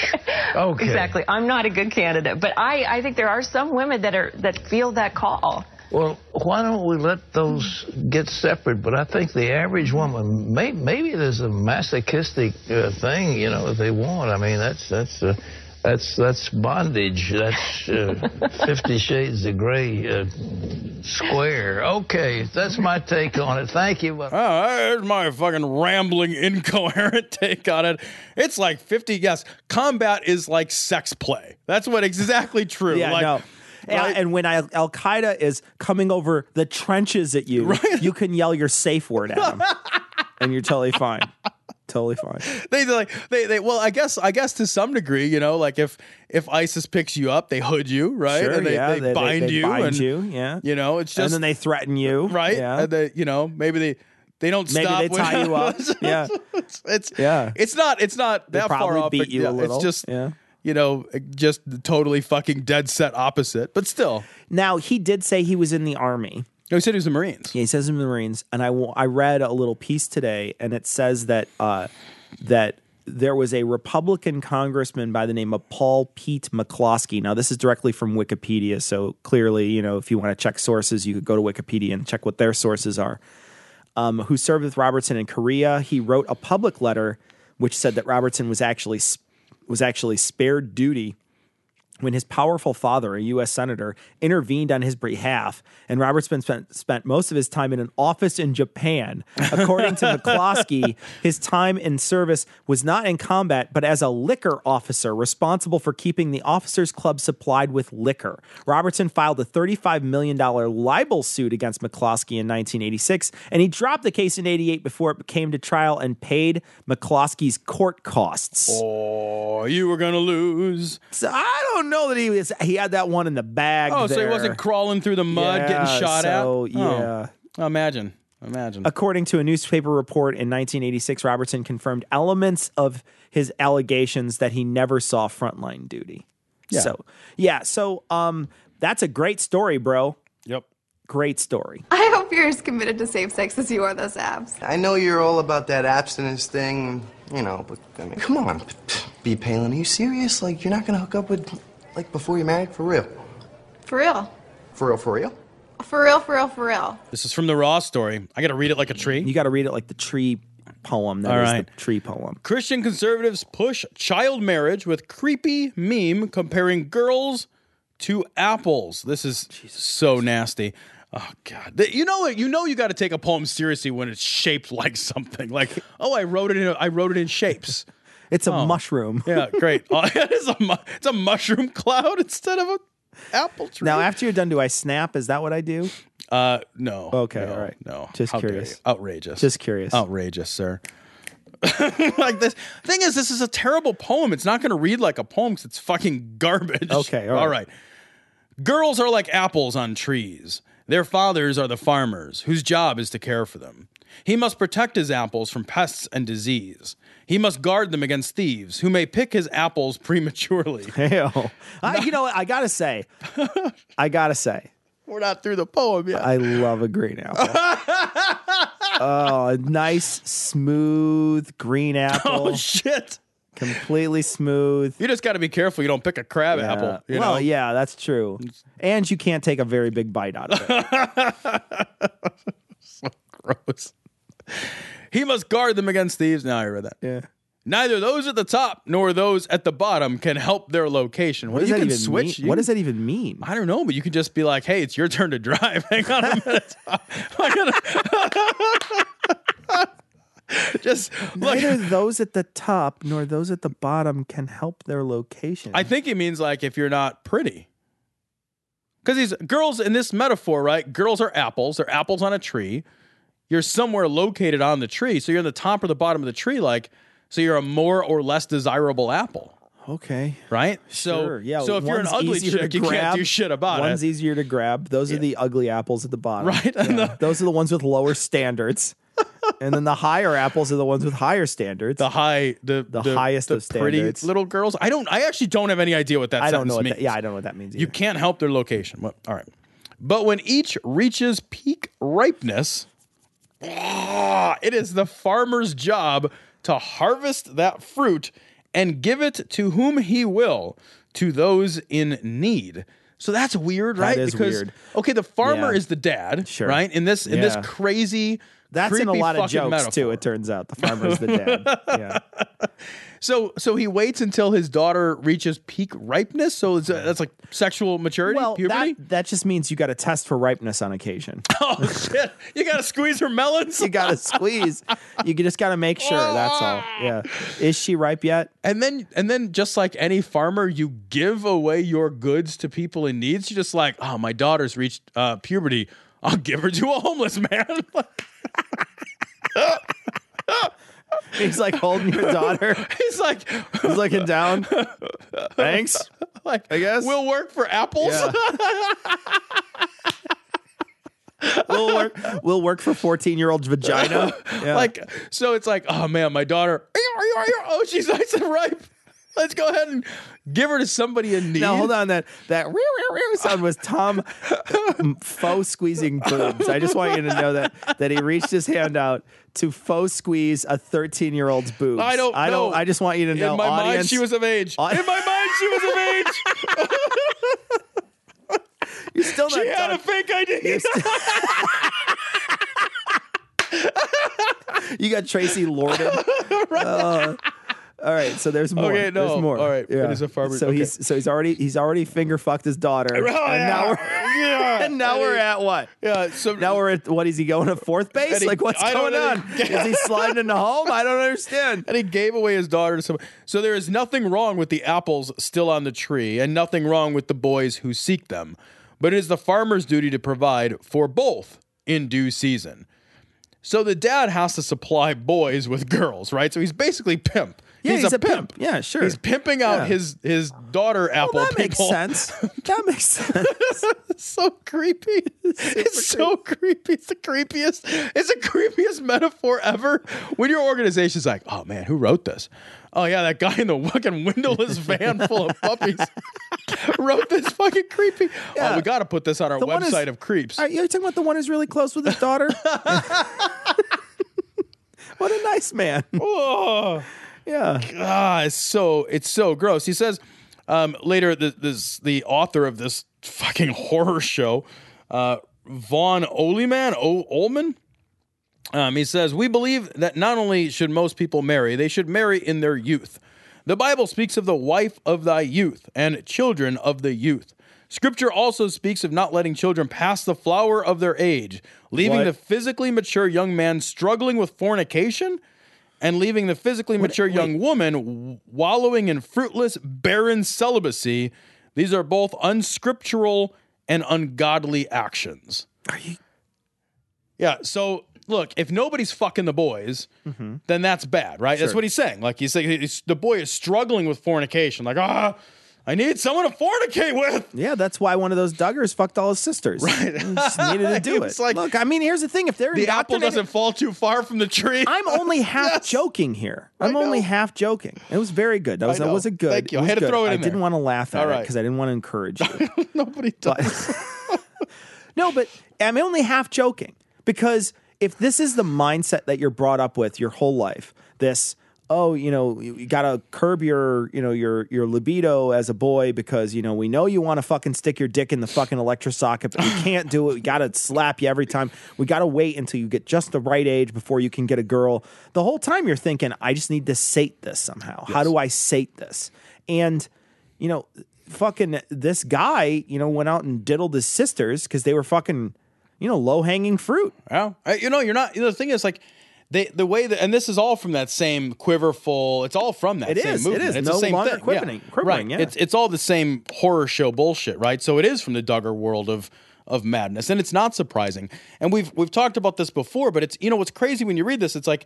Okay. Exactly. I'm not a good candidate, but I, I think there are some women that are that feel that call. Well, why don't we let those get separate? But I think the average woman, may, maybe there's a masochistic uh, thing, you know, if they want. I mean, that's that's uh, that's that's bondage. That's uh, Fifty Shades of Grey uh, square. Okay, that's my take on it. Thank you. But Oh, there's my fucking rambling, [LAUGHS] incoherent take on it. It's like 50 yes. Combat is like sex play. That's what exactly true. Yeah, like, no. And, and when Al Qaeda is coming over the trenches at you, [LAUGHS] you can yell your safe word at them, [LAUGHS] and you're totally fine. Totally fine. [LAUGHS] They like they they well I guess I guess to some degree you know like if if ISIS picks you up they hood you right Sure, and they, yeah, they, bind you bind and you, yeah. you know it's just and then they threaten you, right Yeah. and they you know maybe they they don't Maybe stop they when- tie you up. [LAUGHS] yeah. it's, it's Yeah. it's not it's not They that far off beat you a little. it's just Yeah. you know just totally fucking dead set opposite but still Now he did say he was in the army. No, he said he was the Marines Yeah, he says in the Marines, and I I read a little piece today, and it says that uh, that there was a Republican congressman by the name of Paul Pete McCloskey. Now, this is directly from Wikipedia, so clearly, you know, if you want to check sources, you could go to Wikipedia and check what their sources are. Um, who served with Robertson in Korea? He wrote a public letter which said that Robertson was actually was actually spared duty when his powerful father, a U.S. senator, intervened on his behalf, and Robertson spent, spent most of his time in an office in Japan. According to [LAUGHS] McCloskey, his time in service was not in combat, but as a liquor officer responsible for keeping the officers' club supplied with liquor. Robertson filed a $35 million libel suit against McCloskey in 1986, and he dropped the case in 88 before it came to trial and paid McCloskey's court costs. oh you were gonna lose So I don't know that he was he had that one in the bag. Oh, so he there. wasn't crawling through the mud, getting Yeah, shot so, at. yeah. Oh, imagine, imagine. According to a newspaper report in 1986, Robertson confirmed elements of his allegations that he never saw frontline duty. Yeah. So, yeah, so um that's a great story, bro. Yep. Great story. [LAUGHS] I hope you're as committed to safe sex as you are those abs. I know you're all about that abstinence thing, you know, but I mean, come on, B. Palin, are you serious? Like, you're not gonna hook up with, like, before you're married? For real? For real. For real, for real? For real, for real, for real. This is from the Raw story. I got to read it like a tree. You got to read it like the tree poem. That All is right. the tree poem. Christian conservatives push child marriage with creepy meme comparing girls to apples. This is so nasty. Oh God! You know it. You know you got to take a poem seriously when it's shaped [LAUGHS] like something. Like, oh, I wrote it in. I wrote it in shapes. It's a Oh. mushroom. Yeah, great. Oh, it is a mu- it's a mushroom cloud instead of a apple tree. Now, after you're done, do I snap? Is that what I do? Uh, no. Okay, no, all right. No. Just dare curious. you. Outrageous. Just curious. Outrageous, sir. [LAUGHS] like this thing is, this is a terrible poem. It's not going to read like a poem because it's fucking garbage. [LAUGHS] Okay, all all right. right. Girls are like apples on trees. Their fathers are the farmers, whose job is to care for them. He must protect his apples from pests and disease. He must guard them against thieves who may pick his apples [LAUGHS] prematurely. Hell, [LAUGHS] I, you know what? I gotta say, I gotta say, We're not through the poem yet. I love a green apple. [LAUGHS] oh, a nice, smooth green oh, apple. Oh shit! Completely smooth. You just got to be careful you don't pick a crab Yeah. apple. You well, know? yeah, that's true. And you can't take a very big bite out of it. So gross. He must guard them against thieves. Now I read that. Yeah. Neither those at the top nor those at the bottom can help their location. What does you that can even switch. mean? you What does that even mean? I don't know, but you can just be like, "Hey, it's your turn to drive. [LAUGHS] Hang on a [LAUGHS] minute." [LAUGHS] just look. Neither those at the top nor those at the bottom can help their location. I think he means like if you're not pretty. Because these girls in this metaphor, right? Girls are apples. They're apples on a tree. You're somewhere located on the tree. So you're in the top or the bottom of the tree, like, so you're a more or less desirable apple. Okay. Right? So, Sure, yeah. so if you're an ugly chick, you can't do shit about One's it. One's easier to grab. Those are the ugly apples at the bottom. Right, [LAUGHS] Yeah. Those are the ones with lower standards. [LAUGHS] and then the higher apples are the ones with higher standards. the high, the The the, highest the of standards. pretty little girls. I don't. I actually don't have any idea what that I don't know what means. that, yeah, I don't know what that means. You can't help their location. Well, all right. But when each reaches peak ripeness, ah, it is the farmer's job to harvest that fruit and give it to whom he will, to those in need. So that's weird, right? is because weird. okay, the farmer Yeah. is the dad, Sure. right? In this in Yeah. this crazy That's in a lot of jokes metaphor. too. It turns out the farmer's the dad. [LAUGHS] Yeah. So so he waits until his daughter reaches peak ripeness. So it's, uh, that's like sexual maturity, Well, puberty. that, that just means you got to test for ripeness on occasion. [LAUGHS] Oh shit! You gotta squeeze her melons. you got to squeeze. You just got to make sure. That's all. [LAUGHS] Yeah. Is she ripe yet? And then and then just like any farmer, you give away your goods to people in need. You're just like, oh, my daughter's reached uh, puberty. I'll give her to a homeless man. [LAUGHS] He's like holding your daughter. [LAUGHS] He's like, He's looking down. Thanks. [LAUGHS] like I guess. we'll work for apples. Yeah. [LAUGHS] we'll work. We'll work for fourteen-year-old vagina. Yeah. Like so, it's like, oh man, my daughter. Oh, she's nice and ripe. Let's go ahead and give her to somebody in need. Now hold on. That that rear, rear, rear sound was Tom [LAUGHS] faux squeezing boobs. I just want you to know that that he reached his hand out to faux squeeze a thirteen year old's boobs. I don't. I don't. know. I just want you to know. In my mind, she was of age. Au- In my mind, she was of age. [LAUGHS] You're still not she had a fake ID. [LAUGHS] You got Traci Lords. Uh, all right, so there's more. Okay, no, there's more. all right, it is a farmer- So okay. he's so he's already he's already finger fucked his daughter, oh, and now we're yeah. [LAUGHS] and now we're at what? Yeah. So Now we're at what is he going to fourth base? He- like what's I going on? know. Is he sliding into home? I don't understand. and he gave away his daughter to someone. So there is nothing wrong with the apples still on the tree, and nothing wrong with the boys who seek them. But it is the farmer's duty to provide for both in due season. So the dad has to supply boys with girls, right? So he's basically pimp. Yeah, he's, a, pimp. Yeah, sure. He's pimping out Yeah. his his daughter apple. that makes sense. [LAUGHS] That makes sense. [LAUGHS] so creepy. It's so creepy. It's the creepiest. It's the creepiest metaphor ever. When your organization's like, oh man, who wrote this? Oh yeah, that guy in the fucking windowless [LAUGHS] van full of puppies wrote this fucking creepy. Oh, we got to put this on our The one is- website of creeps. Are you talking about the one who's really close with his daughter? what a nice man. Oh, yeah. Ah, it's so it's so gross. He says um, later the, this the author of this fucking [LAUGHS] horror show, uh, Vaughn Ohlman, o- Ullman. Um, he says we believe that not only should most people marry, they should marry in their youth. The Bible speaks of the wife of thy youth and children of the youth. Scripture also speaks of not letting children pass the flower of their age, leaving What? the physically mature young man struggling with fornication and leaving the physically mature young woman wallowing in fruitless, barren celibacy. These are both unscriptural and ungodly actions. Are you? Yeah. So look, if nobody's fucking the boys, then that's bad, right? That's what he's saying. Like he's saying he's, the boy is struggling with fornication. Like ah, I need someone to fornicate with. Yeah, that's why one of those Duggars fucked all his sisters. Right. Just needed to [LAUGHS] do it. was like- Look, I mean, here's the thing: if they're The apple indoctrinated- doesn't fall too far from the tree. I'm only [LAUGHS] half joking here. I'm only half joking. It was very good. That I was that know. was a good. Thank you. I was had to good. throw it I in didn't want to laugh at All it right. because I didn't want to encourage [LAUGHS] you. Nobody does. no, but I'm only half joking because if this is the mindset that you're brought up with your whole life, this oh, you know, you, you got to curb your, you know, your your libido as a boy because you know we know you want to fucking stick your dick in the fucking electric socket, but we [LAUGHS] can't do it. We got to slap you every time. We got to wait until you get just the right age before you can get a girl. The whole time you're thinking, I just need to sate this somehow. How do I sate this? And you know, fucking this guy, you know, went out and diddled his sisters because they were fucking, you know, low hanging fruit. Yeah, Uh, you know, you're not. You know, the thing is, like, they the way that, and this is all from that same quiverful. It's all from that. It same is, movement. is. It's No the same longer thing. quivering- yeah. right. yeah. It's it's all the same horror show bullshit, right? So it is from the Duggar world of of madness, and it's not surprising. And we've we've talked about this before, but it's you know what's crazy when you read this. It's like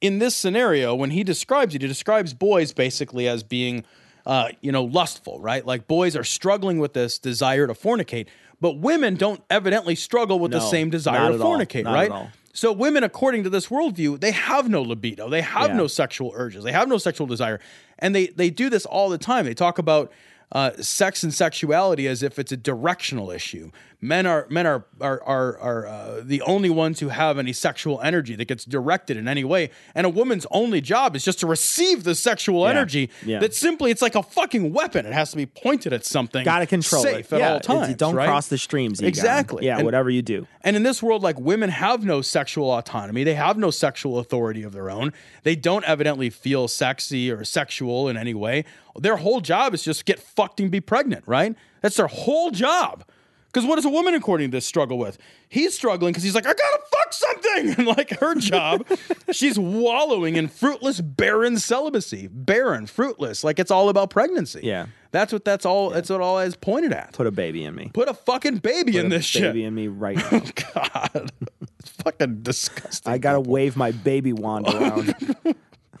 in this scenario when he describes it, he describes boys basically as being uh, you know, lustful, right? Like boys are struggling with this desire to fornicate, but women don't evidently struggle with the same desire to at all. fornicate, right? So women, according to this worldview, they have no libido, they have Yeah. no sexual urges, they have no sexual desire, and they they do this all the time. They talk about uh, sex and sexuality as if it's a directional issue. Men are men are are are, are uh, the only ones who have any sexual energy that gets directed in any way, and a woman's only job is just to receive the sexual Yeah. energy. Yeah. That simply it's like a fucking weapon. It has to be pointed at something. Got to control safe it. at yeah, all times. Don't right? cross the streams. Exactly. Yeah, And- whatever you do. and in this world, like women have no sexual autonomy. They have no sexual authority of their own. They don't evidently feel sexy or sexual in any way. Their whole job is just get fucked and be pregnant, right? That's their whole job. Because what does a woman, according to this, struggle with? He's struggling because he's like, I gotta fuck something. [LAUGHS] And like her job, [LAUGHS] she's wallowing in fruitless, barren celibacy. Barren, fruitless. Like it's all about pregnancy. Yeah. That's what that's all that's what all is pointed at. Put a baby in me. Put a fucking baby Put in a this shit. baby in me right [LAUGHS] now. God, it's fucking disgusting. I gotta wave my baby wand around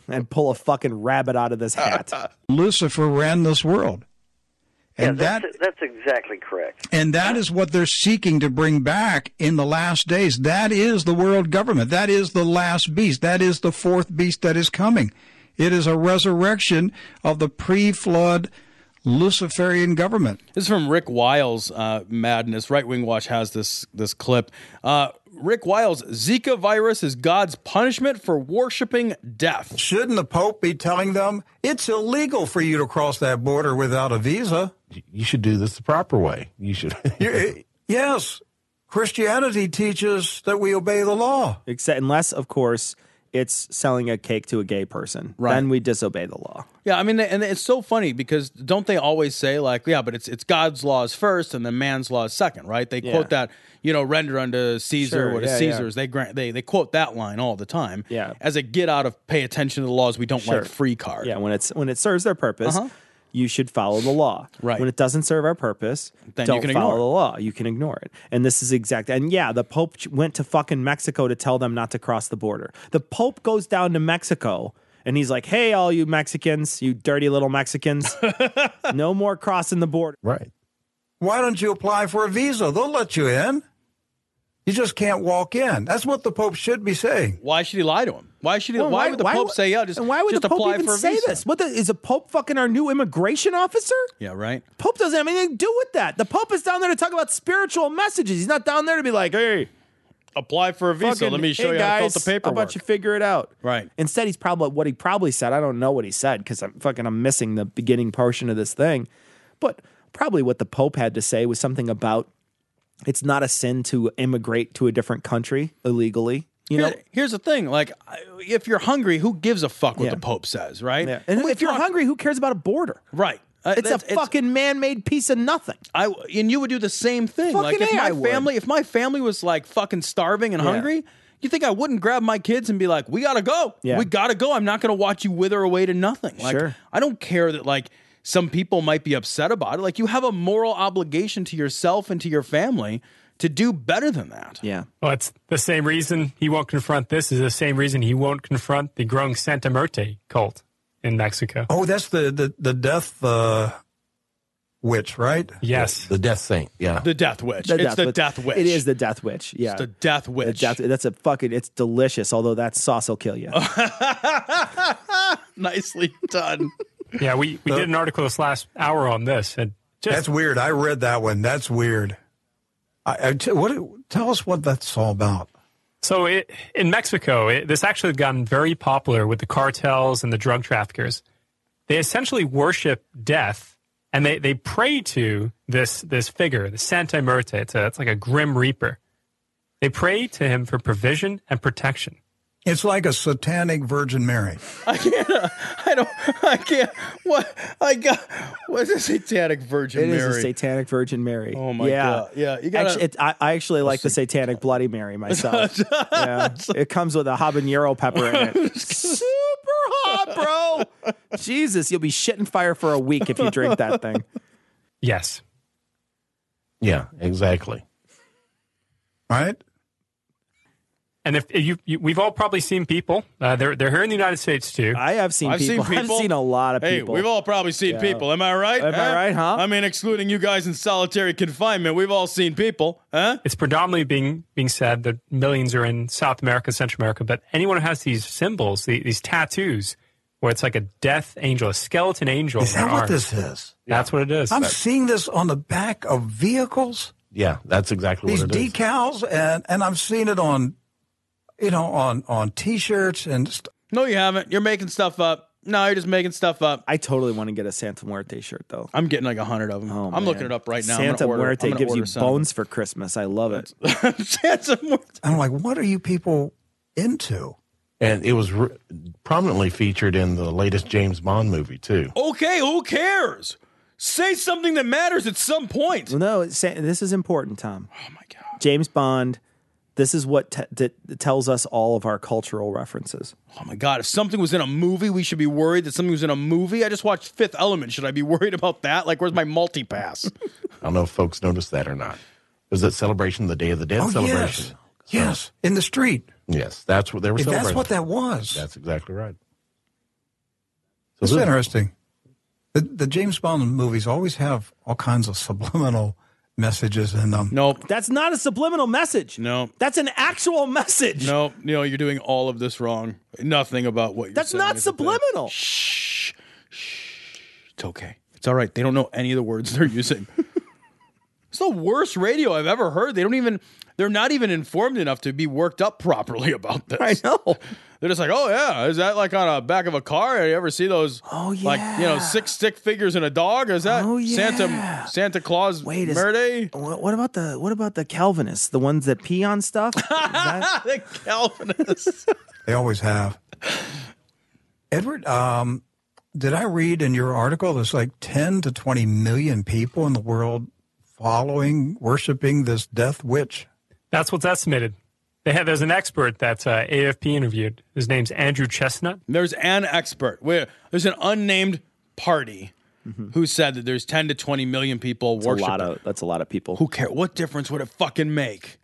and pull a fucking rabbit out of this hat. [LAUGHS] Lucifer ran this world. And yeah, that that's, that's exactly correct. and that is what they're seeking to bring back in the last days. That is the world government. That is the last beast. That is the fourth beast that is coming. It is a resurrection of the pre-flood Luciferian government. This is from Rick Wiles' uh, madness. Right Wing Watch has this this clip. Uh, Rick Wiles: Zika virus is God's punishment for worshiping death. Shouldn't the Pope be telling them it's illegal for you to cross that border without a visa? You should do this the proper way. You should. [LAUGHS] Eh, yes, Christianity teaches that we obey the law. Except unless, of course, it's selling a cake to a gay person. Right. Then we disobey the law. Yeah, I mean, and it's so funny because don't they always say like, yeah, but it's it's God's laws first and then man's laws second, right? They Yeah. quote that, you know, render unto Caesar Sure, what is yeah, yeah. Caesar's. They grant they they quote that line all the time. Yeah. as a get out of pay attention to the laws. We don't Sure. like free card. Yeah, when it's when it serves their purpose, Uh-huh. you should follow the law. Right. When it doesn't serve our purpose, Then you don't can follow the law. You can ignore it. And this is exact. And yeah, the Pope went to fucking Mexico to tell them not to cross the border. The Pope goes down to Mexico And he's like, "Hey, all you Mexicans, you dirty little Mexicans, [LAUGHS] no more crossing the border." Right. Why don't you apply for a visa? They'll let you in. You just can't walk in. That's what the Pope should be saying. Why should he lie to him? Why should he? Well, why, would the Pope say, "Yeah, just and why would just the Pope even say visa"? this? What the, is the Pope fucking our new immigration officer? Yeah, right. Pope doesn't have anything to do with that. The Pope is down there to talk about spiritual messages. He's not down there to be like, "Hey, Apply for a visa. fucking- Let me show hey you how to fill the How about you figure it out?" Right. Instead, he's probably what he probably said. I don't know what he said because I'm fucking I'm missing the beginning portion of this thing. But probably what the Pope had to say was something about it's not a sin to immigrate to a different country illegally. You know, Here- here's the thing: like, if you're hungry, who gives a fuck what Yeah. the Pope says, right? Yeah. And if you're hungry, who cares about a border? Right. Uh, it's a that's- fucking man-made piece of nothing. I and you would do the same thing. like Fucking if A, my I would. family, if my family was like fucking starving and hungry, you think I wouldn't grab my kids and be like, "We gotta go. Yeah. We gotta go. I'm not gonna watch you wither away to nothing." Like, Sure. I don't care that like some people might be upset about it. Like you have a moral obligation to yourself and to your family to do better than that. Yeah. Well, it's the same reason he won't confront this is the same reason he won't confront the growing Santa Muerte cult in Mexico. Oh, that's the the, the death uh, witch, right? Yes. The death saint. Yeah. The death witch. The it's death the witch. death witch. It is the death witch. Yeah, the death witch. The witch. death- that's a fucking. It's delicious. Although that sauce will kill you. [LAUGHS] Nicely done. Yeah, we, we did an article this last hour on this. And just That's weird. I read that one. That's weird. I, I t- what? Tell us what that's all about. So it, in Mexico, it, this actually had gotten very popular with the cartels and the drug traffickers. They essentially worship death, and they, they pray to this this figure, the Santa Muerte. It's a, it's like a grim reaper. They pray to him for provision and protection. It's like a satanic Virgin Mary. I can't. uh, I don't. I can't. What? I got. What's a satanic Virgin It is Mary? It is a satanic Virgin Mary. Oh my yeah. God. Yeah, you gotta- Actually, it, I, I actually like the satanic Bloody Mary [LAUGHS] myself. yeah. It comes with a habanero pepper in it. [LAUGHS] Super hot, bro. [LAUGHS] Jesus, you'll be shitting fire for a week if you drink that thing. Yes. Yeah, exactly. Right? And if you, you we've all probably seen people. Uh, they're they're here in the United States too. I have seen I've people. seen [LAUGHS] I've seen a lot of Hey, people. we've all probably seen Yeah. people. Am I right? Am I right, huh? I mean, excluding you guys in solitary confinement, we've all seen people, huh? It's predominantly being being said that millions are in South America, Central America, but anyone who has these symbols, the, these tattoos, where it's like a death angel, a skeleton angel. Is that what arm. this is? That's what it is. I'm seeing this on the back of vehicles. Yeah, that's exactly These what it is. decals, and and I've seen it on, you know, on on T-shirts and. St- No, you haven't. You're making stuff up. No, you're just making stuff up. I totally want to get a Santa Muerte shirt though. I'm getting like a hundred of them. Oh, I'm man. looking it up right now. Santa order- Muerte gives you some. bones for Christmas. I love it. [LAUGHS] Santa Muerte. I'm like, what are you people into? And it was re- prominently featured in the latest James Bond movie too. Okay, who cares? Say something that matters at some point. Well, no, this is important, Tom. Oh my God, James Bond. This is what te- that tells us all of our cultural references. Oh my god! If something was in a movie, we should be worried that something was in a movie. I just watched Fifth Element. Should I be worried about that? Like, where's my multi pass? [LAUGHS] I don't know if folks noticed that or not. Was it celebration, the Day of the Dead Oh, celebration? yes, yes, in the street. Yes, that's what they were If celebrating. that's what that was. That's exactly right. That's this- interesting. The, the James Bond movies always have all kinds of [LAUGHS] subliminal messages in them. Nope. That's not a subliminal message. No. That's an actual message. No, no, you're doing all of this wrong. Nothing about what you're That's saying not is a thing. subliminal. Shh, shh. It's okay. It's all right. They don't know any of the words [LAUGHS] they're using. it's the worst radio I've ever heard. They don't even. They're not even informed enough to be worked up properly about this. I know. They're just like, oh yeah, is that like on a back of a car? You ever see those? Oh yeah. Like you know, six stick figures and a dog. Is that Oh, yeah. Santa Santa Claus Wait, is- What, what about the what about the Calvinists? The ones that pee on stuff? That- [LAUGHS] the Calvinists. [LAUGHS] They always have. Edward, um, did I read in your article there's like 10 to 20 million people in the world following, worshiping this death witch? That's what's estimated. They had there's an expert that uh, AFP interviewed. His name's Andrew Chesnut. There's an expert. Where there's an unnamed party who said that there's 10 to 20 million people that's a lot of that's a lot of people. Who care? What difference would it fucking make?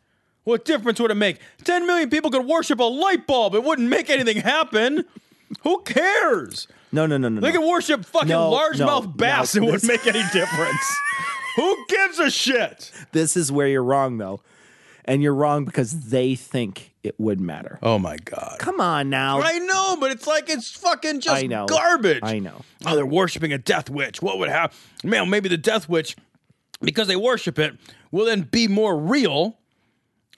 What difference would it make? 10 million people could worship a light bulb. It wouldn't make anything happen. Who cares? No, no, no, no. They no. can worship fucking No, largemouth no, bass. no, it wouldn't make any difference. [LAUGHS] Who gives a shit? This is where you're wrong, though, and you're wrong because they think it would matter. Oh my god! Come on now. I know, but it's like it's fucking just I know. garbage. I know. Oh, they're worshiping a death witch. What would happen? Man, maybe the death witch, because they worship it, will then be more real.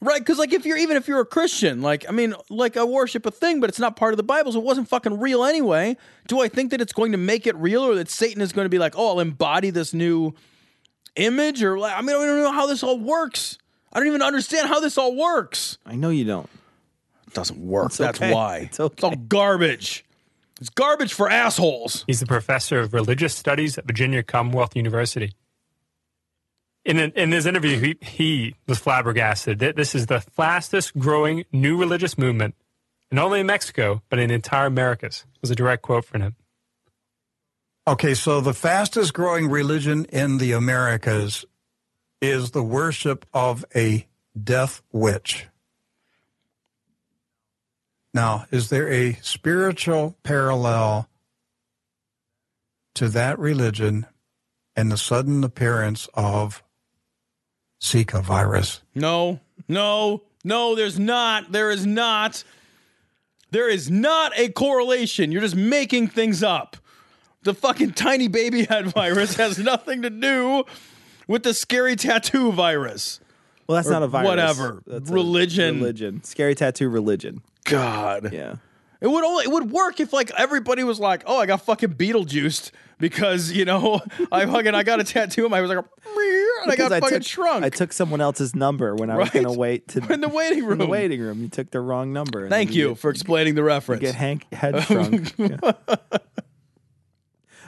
Right, because like if you're even if you're a Christian, like I mean, like I worship a thing, but it's not part of the Bible, so it wasn't fucking real anyway. Do I think that it's going to make it real, or that Satan is going to be like, oh, I'll embody this new image, or like I mean, I don't know how this all works. I don't even understand how this all works. I know you don't. It doesn't work. It's That's okay. why. It's okay. all garbage. It's garbage for assholes. He's the professor of religious studies at Virginia Commonwealth University. In, an, in his interview, he, he was flabbergasted that this is the fastest growing new religious movement, not only in Mexico, but in entire Americas. was a direct quote from him. Okay, so the fastest growing religion in the Americas is the worship of a death witch. Now, is there a spiritual parallel to that religion and the sudden appearance of Zika virus? No, no, no, there's not. There is not. There is not a correlation. You're just making things up. The fucking tiny baby head [LAUGHS] virus has nothing to do with the scary tattoo virus. Well, that's Or not a virus. Whatever. That's religion. religion. Scary tattoo religion. God. Yeah. It would only it would work if like everybody was like, "Oh, I got fucking Beetlejuiced because you know [LAUGHS] I fucking I got a tattoo." [LAUGHS] And I was like, and I got Because fucking took, shrunk I took someone else's number when I was going to wait to [LAUGHS] in the waiting in the room. waiting room. You took the wrong number. Thank then you get- for explaining the reference. Get Hank head shrunk. Yeah.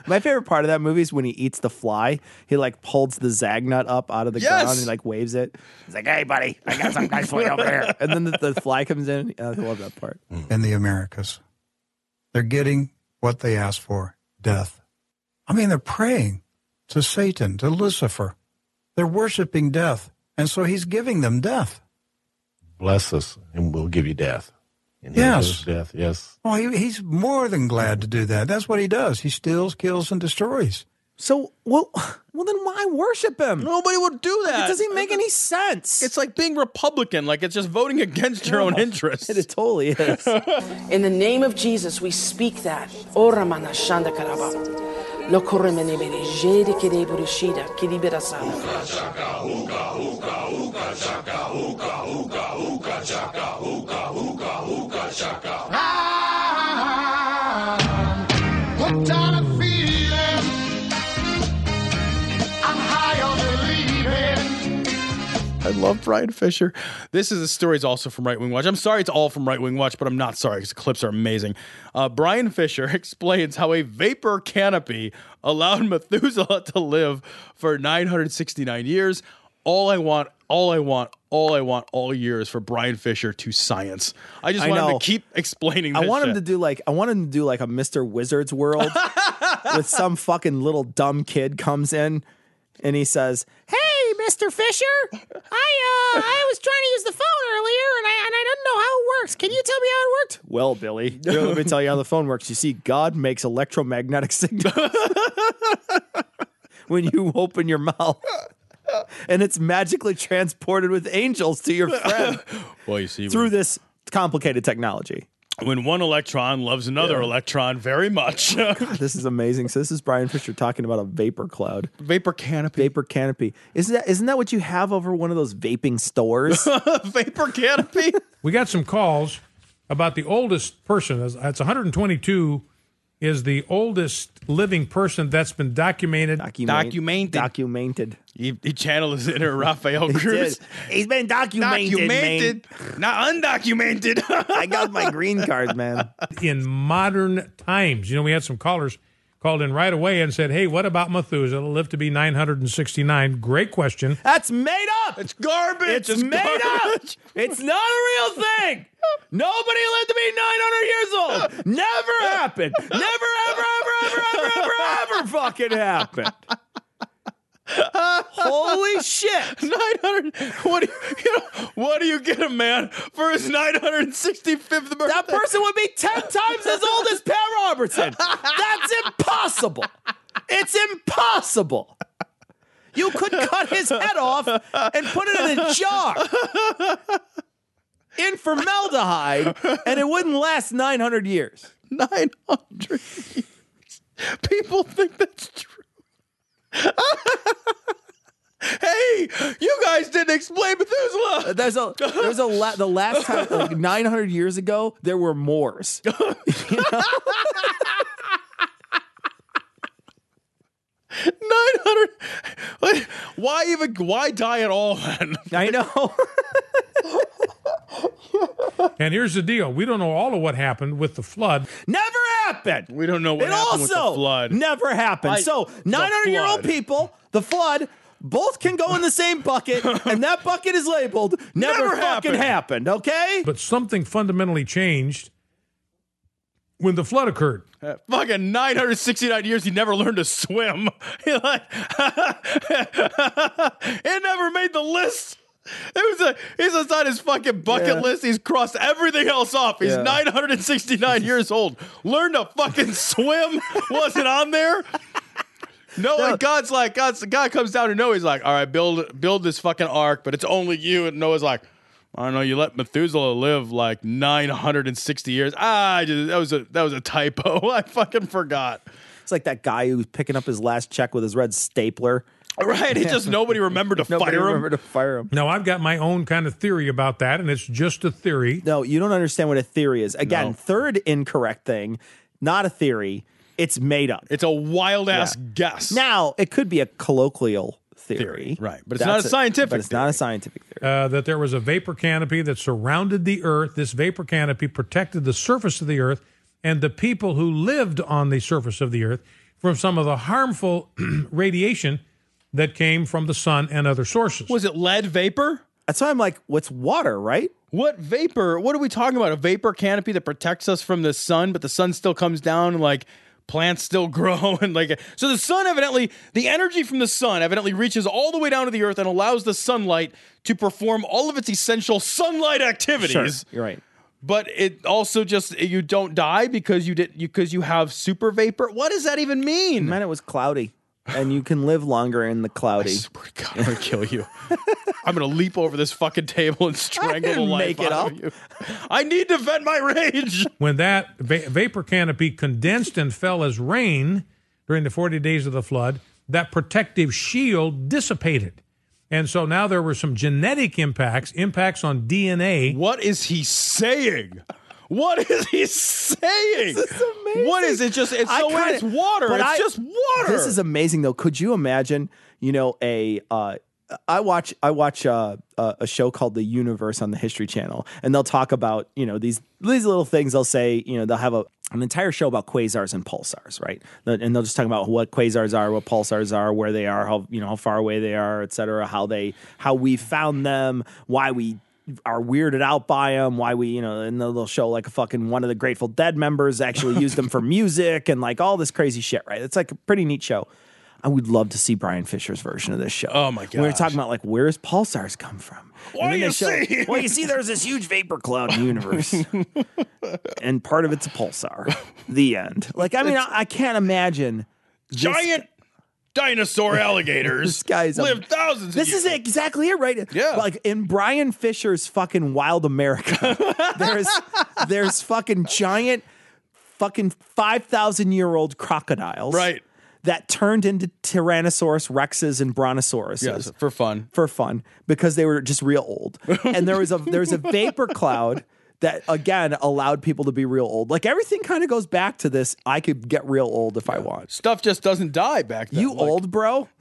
My favorite part of that movie is when he eats the fly. He like pulls the zagnut up out of the Yes! ground and like waves it. He's like, "Hey, buddy, I got some guys for you over here." [LAUGHS] And then the, the fly comes in. I love that part. Mm. in the Americas. They're getting what they asked for death. I mean, they're praying to Satan, to Lucifer. They're worshiping death. And so he's giving them death. Bless us, and we'll give you death. And he Yes. gives death. Yes. Well, he, he's more than glad to do that. That's what he does. He steals, kills, and destroys. So, well, [LAUGHS] well, then why worship him? Nobody would do that. It doesn't make any sense. It's like being Republican. Like it's just voting against your own Yeah. interests. It totally is. [LAUGHS] In the name of Jesus, we speak that. Ora mana shanda karaba. Lo koremene bere jede kede burishida kidibera sana. Hooked on a feeling. I'm high on believing. I love Brian Fisher. This is the story is also from Right Wing Watch. I'm sorry it's all from Right Wing Watch, but I'm not sorry because the clips are amazing. Uh, Brian Fisher [LAUGHS] explains how a vapor canopy allowed Methuselah [LAUGHS] to live for 969 years. All I want, all I want, all I want all year is for Brian Fisher to science. I just I want him to keep explaining this I want him to do like I want him to do like a Mr. Wizard's World [LAUGHS] with some fucking little dumb kid comes in and he says, "Hey, Mr. Fisher, I uh I was trying to use the phone earlier and I and I didn't know how it works. Can you tell me how it worked?" Well, Billy, [LAUGHS] here, let me tell you how the phone works. You see, God makes electromagnetic signals [LAUGHS] when you open your mouth. [LAUGHS] And it's magically transported with angels to your friend [LAUGHS] well, you see, through this complicated technology. when one electron loves another electron very much. [LAUGHS] this is amazing. So this is Brian Fisher talking about a vapor cloud, vapor canopy, vapor canopy. Isn't that isn't that what you have over one of those vaping stores? vapor canopy. We got some calls about the oldest person. That's 122 is the oldest living person that's been documented. Documented. Documented. He, he channeled his inner Rafael He Cruz. did. He's been documented, man. Not undocumented. [LAUGHS] I got my green card, man. in modern times. You know, we had some callers called in right away and said, "Hey, what about Methuselah? Live to be 969." Great question. That's made up. It's garbage. It's, It's made garbage. up. It's not a real thing. Nobody lived to be 900 years old. Never happened. Never, ever, ever, ever, ever, ever, ever fucking happened. Holy shit! [LAUGHS] 900. What do you, you know, what do you get a man for his 965th birthday? That person would be 10 times as old as Pat Robertson. That's impossible. It's impossible. You could cut his head off and put it in a jar [LAUGHS] in formaldehyde, and it wouldn't last 900 years. 900 years. People think that's true. [LAUGHS] hey, you guys didn't explain Methuselah. Uh, there's a there's a la- the last time like 900 years ago there were Moors. [LAUGHS] You know? 900. Why even? Why die at all then? I know. [LAUGHS] And here's the deal: we don't know all of what happened with the flood. Never happened. We don't know what it happened with also the flood. never happened. I- so 900 year old people, the flood, both can go in the same bucket, [LAUGHS] and that bucket is labeled never, Never fucking happened. happened. Okay. But something fundamentally changed when the flood occurred. Uh, fucking 969 years, he never learned to swim. [LAUGHS] He like, [LAUGHS] it never made the list. It was a, he's just on his fucking bucket Yeah. list. He's crossed everything else off. He's Yeah. 969 [LAUGHS] years old. Learn to fucking swim wasn't on there. No, like God's like God's God comes down to Noah. He's like, all right, build build this fucking ark, but it's only you. And Noah's like, I don't know. You let Methuselah live like 960 years. Ah, I just, that was a that was a typo. [LAUGHS] I fucking forgot. It's like that guy who's picking up his last check with his red stapler. Right, it's just nobody remembered to [LAUGHS] Nobody fire him. remembered to fire him. Now I've got my own kind of theory about that, and it's just a theory. No, you don't understand what a theory is. Again, No. third incorrect thing, not a theory. It's made up. It's a wild ass guess. Now, it could be a colloquial theory, right? But it's not a scientific But it's not a scientific theory. Uh, that there was a vapor canopy that surrounded the earth. This vapor canopy protected the surface of the earth and the people who lived on the surface of the earth from some of the harmful [CLEARS THROAT] radiation that came from the sun and other sources. Was it lead vapor? That's why I'm like, what's water, right? What vapor? What are we talking about? A vapor canopy that protects us from the sun, but the sun still comes down and like plants still [LAUGHS] grow and like so the sun evidently the energy from the sun evidently reaches all the way down to the earth and allows the sunlight to perform all of its essential sunlight activities. Sure, you're right. But it also just you don't die because you did you because you have super vapor. What does that even mean? Man, it was cloudy, and you can live longer in the cloudy. God, I'm gonna kill you. [LAUGHS] I'm gonna leap over this fucking table and strangle the life make it out of you. I need to vent my rage. [LAUGHS] when that va- vapor canopy condensed and fell as rain during the 40 days of the flood, that protective shield dissipated. And so now there were some genetic impacts, impacts on DNA. What is he saying? What is he [LAUGHS] saying? What is it? Just it's I so kinda- it's water. It's I- just water. This is amazing, though. Could you imagine? You know, a uh, I watch I watch uh, uh, a show called The Universe on the History Channel, and they'll talk about you know these these little things. They'll say you know they'll have a an entire show about quasars and pulsars, right? And they'll just talk about what quasars are, what pulsars are, where they are, how you know how far away they are, et cetera, how they how we found them, why we are weirded out by them, why we, you know, and they'll show like a fucking one of the Grateful Dead members actually used them for [LAUGHS] music and like all this crazy shit, right? It's like a pretty neat show. I would love to see Brian Fisher's version of this show. Oh my god! We were talking about like where's pulsars come from? What do you show- see? Well, you [LAUGHS] see, there's this huge vapor cloud universe, [LAUGHS] and part of it's a pulsar. The end. Like, I mean, I, I can't imagine giant dinosaur [LAUGHS] alligators. This guy's a- thousands. This is exactly it, right? Yeah. Like in Brian Fisher's fucking Wild America, [LAUGHS] there's there's fucking giant, fucking five thousand year old crocodiles, Right. That turned into Tyrannosaurus rexes and Brontosauruses Yes, for fun. for fun because they were just real old. [LAUGHS] And there was a there was a vapor cloud that again allowed people to be real old. Like everything kind of goes back to this. I could get real old if I want. Stuff just doesn't die back then. You old, bro? [LAUGHS]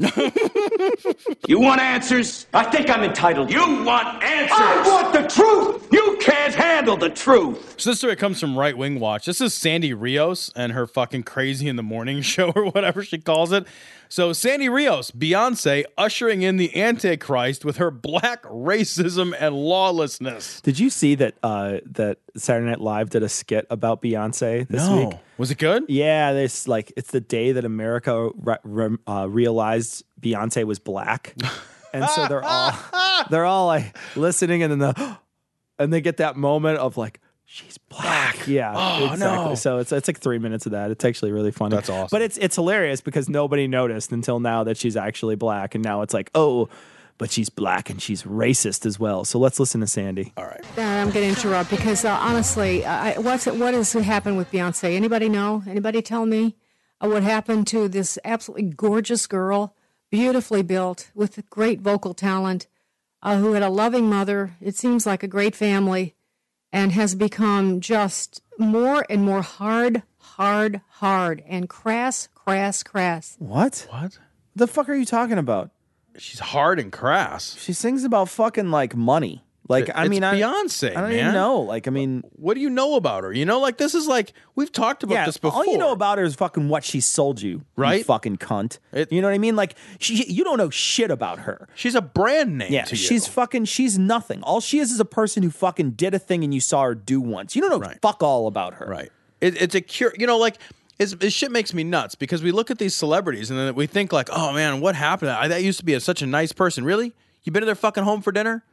You want answers? I think I'm entitled. You want answers? I want the truth! You can't handle the truth! So this story comes from Right Wing Watch. This is Sandy Rios and her fucking crazy in the morning [LAUGHS] show or whatever she calls it. So Sandy Rios, Beyonce, ushering in the Antichrist with her black [LAUGHS] racism and lawlessness. Did you see that uh, that Saturday Night Live did a skit about Beyonce this No. week? Was it good? Yeah, this like it's the day that America re- re- uh, realized Beyonce was black, [LAUGHS] and so they're all they're all like listening, and then the [GASPS] and they get that moment of like she's black. Yeah, Oh, exactly. no. So it's it's like three minutes of that. It's actually really funny. That's awesome. But it's it's hilarious because nobody noticed until now that she's actually black, and now it's like oh. But she's black and she's racist as well. So let's listen to Sandy. All right. Uh, I'm going to interrupt because uh, honestly, I, what's what has happened with Beyonce? Anybody know? Anybody tell me uh, what happened to this absolutely gorgeous girl, beautifully built, with great vocal talent, uh, who had a loving mother? It seems like a great family, and has become just more and more hard, hard, hard, and crass, crass, crass. What? What? The fuck are you talking about? She's hard and crass. She sings about fucking like money. Like I It's mean, Beyonce, I don't man. even know. Like I mean, what do you know about her? You know, like this is like we've talked about yeah, this before. all you know about her is fucking what she sold you, you Right? fucking cunt. you know what I mean? Like she, you don't know shit about her. She's a brand name. Yeah, to you. she's fucking. She's nothing. All she is is a person who fucking did a thing and you saw her do once. You don't know fuck all about her. Right. It, it's a cure. You know, like it's, it shit makes me nuts because we look at these celebrities and then we think like, oh man, what happened? I, that used to be a, such a nice person. Really? You been to their fucking home for dinner?